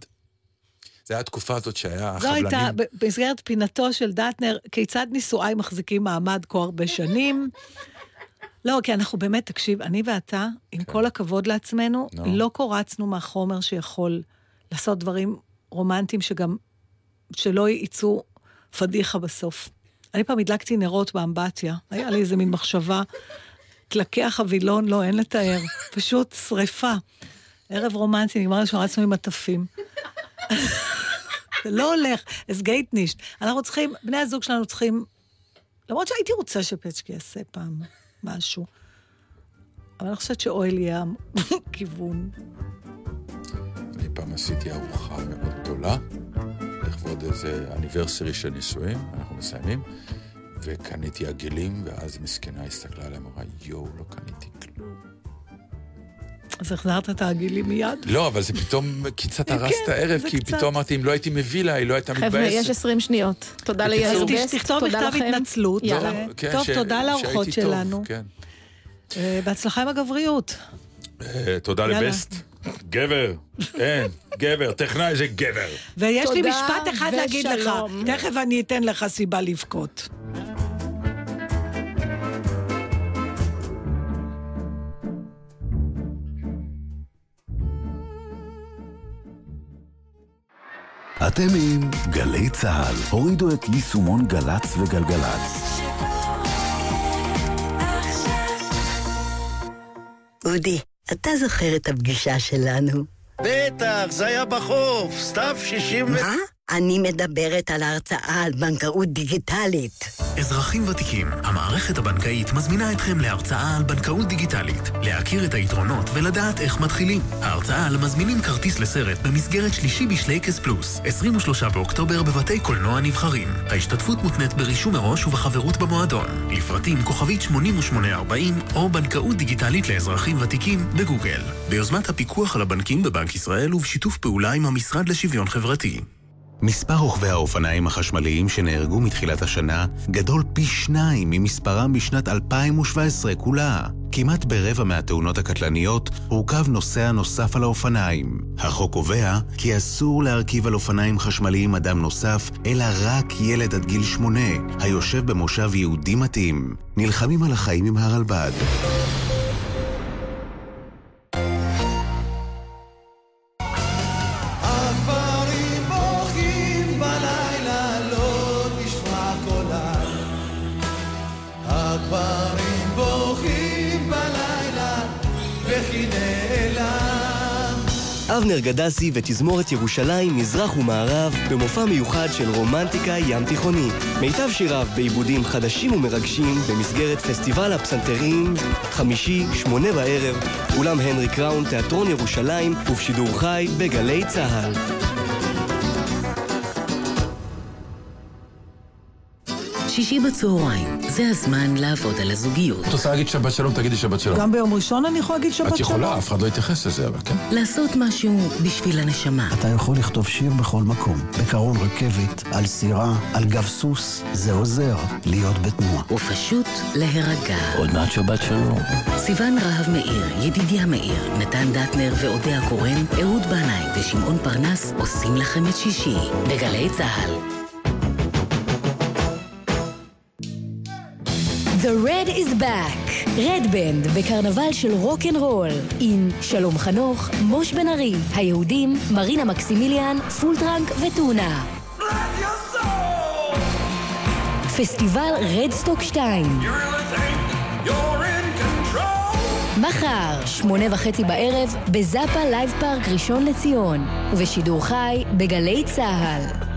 S1: זה היה התקופה הזאת שהיה
S2: זו
S1: החבלנים.
S2: הייתה, ב- במסגרת פינתו של דטנר, כיצד נישואיי מחזיקים מעמד כה הרבה שנים. לא, כי אנחנו באמת, תקשיב, אני ואתה, עם כל הכבוד לעצמנו,
S1: נו.
S2: לא קורצנו מהחומר שיכול לעשות דברים רומנטיים שגם, שלא יצאו פדיחה בסוף. אני פעם הדלקתי נרות באמבטיה, היה לי איזה מין מחשבה, תלקי החבילון, לא, אין לתאר, פשוט שריפה. ערב רומנטי, נגמר שרצנו עם מטפים. זה לא הולך, geht nicht. אנחנו צריכים, בני הזוג שלנו צריכים, למרות שהייתי רוצה שפצ'קי יעשה פעם משהו, אבל אני חושבת שאוהל יהיה הכיוון.
S1: אני פעם עשיתי ארוחה מאוד איזה אניברסרי של נישואים, אנחנו מסיימים, וקניתי עגלים, ואז מסכנה הסתכלה עליהם, אמרה, יואו, לא קניתי כלום.
S2: אז החזרת את העגילים מיד?
S1: לא, אבל זה פתאום קצת הרס
S2: כן,
S1: את הערב,
S2: זה
S1: כי. פתאום אמרתי, אם לא הייתי מביא לה, היא לא הייתה
S3: חבר'ה,
S1: מתבאסת.
S3: יש 20 שניות. תודה ליאיר בסט,
S2: תכתוב
S3: תודה
S2: מכתב. התנצלות. אה,
S1: כן,
S2: טוב, תודה לאורחות שלנו.
S1: כן.
S2: אה, בהצלחה עם הגבריות.
S1: אה, תודה
S2: יאללה.
S1: לבסט. גבר, אין, גבר, טכנאי זה גבר.
S2: ויש לי משפט אחד להגיד לך,
S3: ושלום.
S2: תכף אני אתן לך סיבה לבכות.
S6: אתם עם גלי צה"ל. הורידו את יישומון גל"צ וגלגלצ.
S7: אודי, אתה זוכר את הפגישה שלנו?
S4: בטח, זה היה בחוף, סתיו 60 ו...
S7: מה? אני מדברת על ההרצאה על בנקאות דיגיטלית.
S8: אזרחים ותיקים, המערכת הבנקאית מזמינה אתכם להרצאה על בנקאות דיגיטלית, להכיר את היתרונות ולדעת איך מתחילים. ההרצאה על מזמינים כרטיס לסרט במסגרת שלישי בשלייקס פלוס, 23 באוקטובר בבתי קולנוע נבחרים. ההשתתפות מותנית ברישום מראש ובחברות במועדון. לפרטים כוכבית 8840 או בנקאות דיגיטלית לאזרחים ותיקים בגוגל. ביוזמת הפיקוח על הבנקים בבנק ישראל ובשיתוף פעולה עם המשרד לשוויון חברתי.
S9: מספר רוכבי האופניים החשמליים שנהרגו מתחילת השנה גדול פי שניים ממספרם בשנת 2017 כולה. כמעט ברבע מהתאונות הקטלניות הורכב נוסע נוסף על האופניים. החוק קובע כי אסור להרכיב על אופניים חשמליים אדם נוסף, אלא רק ילד עד גיל שמונה, היושב במושב יהודי מתאים. נלחמים על החיים עם הרלב"ד.
S10: גדסי ותזמורת ירושלים, מזרח ומערב, במופע מיוחד של רומנטיקה ים תיכוני. מיטב שיריו בעיבודים חדשים ומרגשים במסגרת פסטיבל הפסנתרים, חמישי, שמונה בערב, אולם הנרי קראון, תיאטרון ירושלים, ובשידור חי בגלי צה"ל.
S11: שישי בצהריים, זה הזמן לעבוד על הזוגיות.
S1: את רוצה להגיד שבת שלום, תגידי שבת שלום.
S2: גם ביום ראשון אני יכולה להגיד שבת שלום?
S1: את יכולה, אף אחד לא יתייחס לזה, אבל כן.
S11: לעשות משהו בשביל הנשמה.
S12: אתה יכול לכתוב שיר בכל מקום. בקרון רכבת, על סירה, על גב סוס, זה עוזר להיות בתנועה.
S11: ופשוט להירגע.
S12: עוד מעט שבת שלום.
S11: סיון רהב מאיר, ידידיה מאיר, נתן דטנר ואודיה קורן, אהוד בנאי ושמעון פרנס עושים לכם את שישי. בגלי צה"ל.
S13: The Red is back. רד בנד בקרנבל של רוק אנד רול עם שלום חנוך, מוש בן ארי, היהודים, מרינה מקסימיליאן, Full Trunk וטונה. פסטיבל רדסטוק 2 מחר, שמונה וחצי בערב, בזאפה Live Park ראשון לציון, ובשידור חי בגלי צה"ל.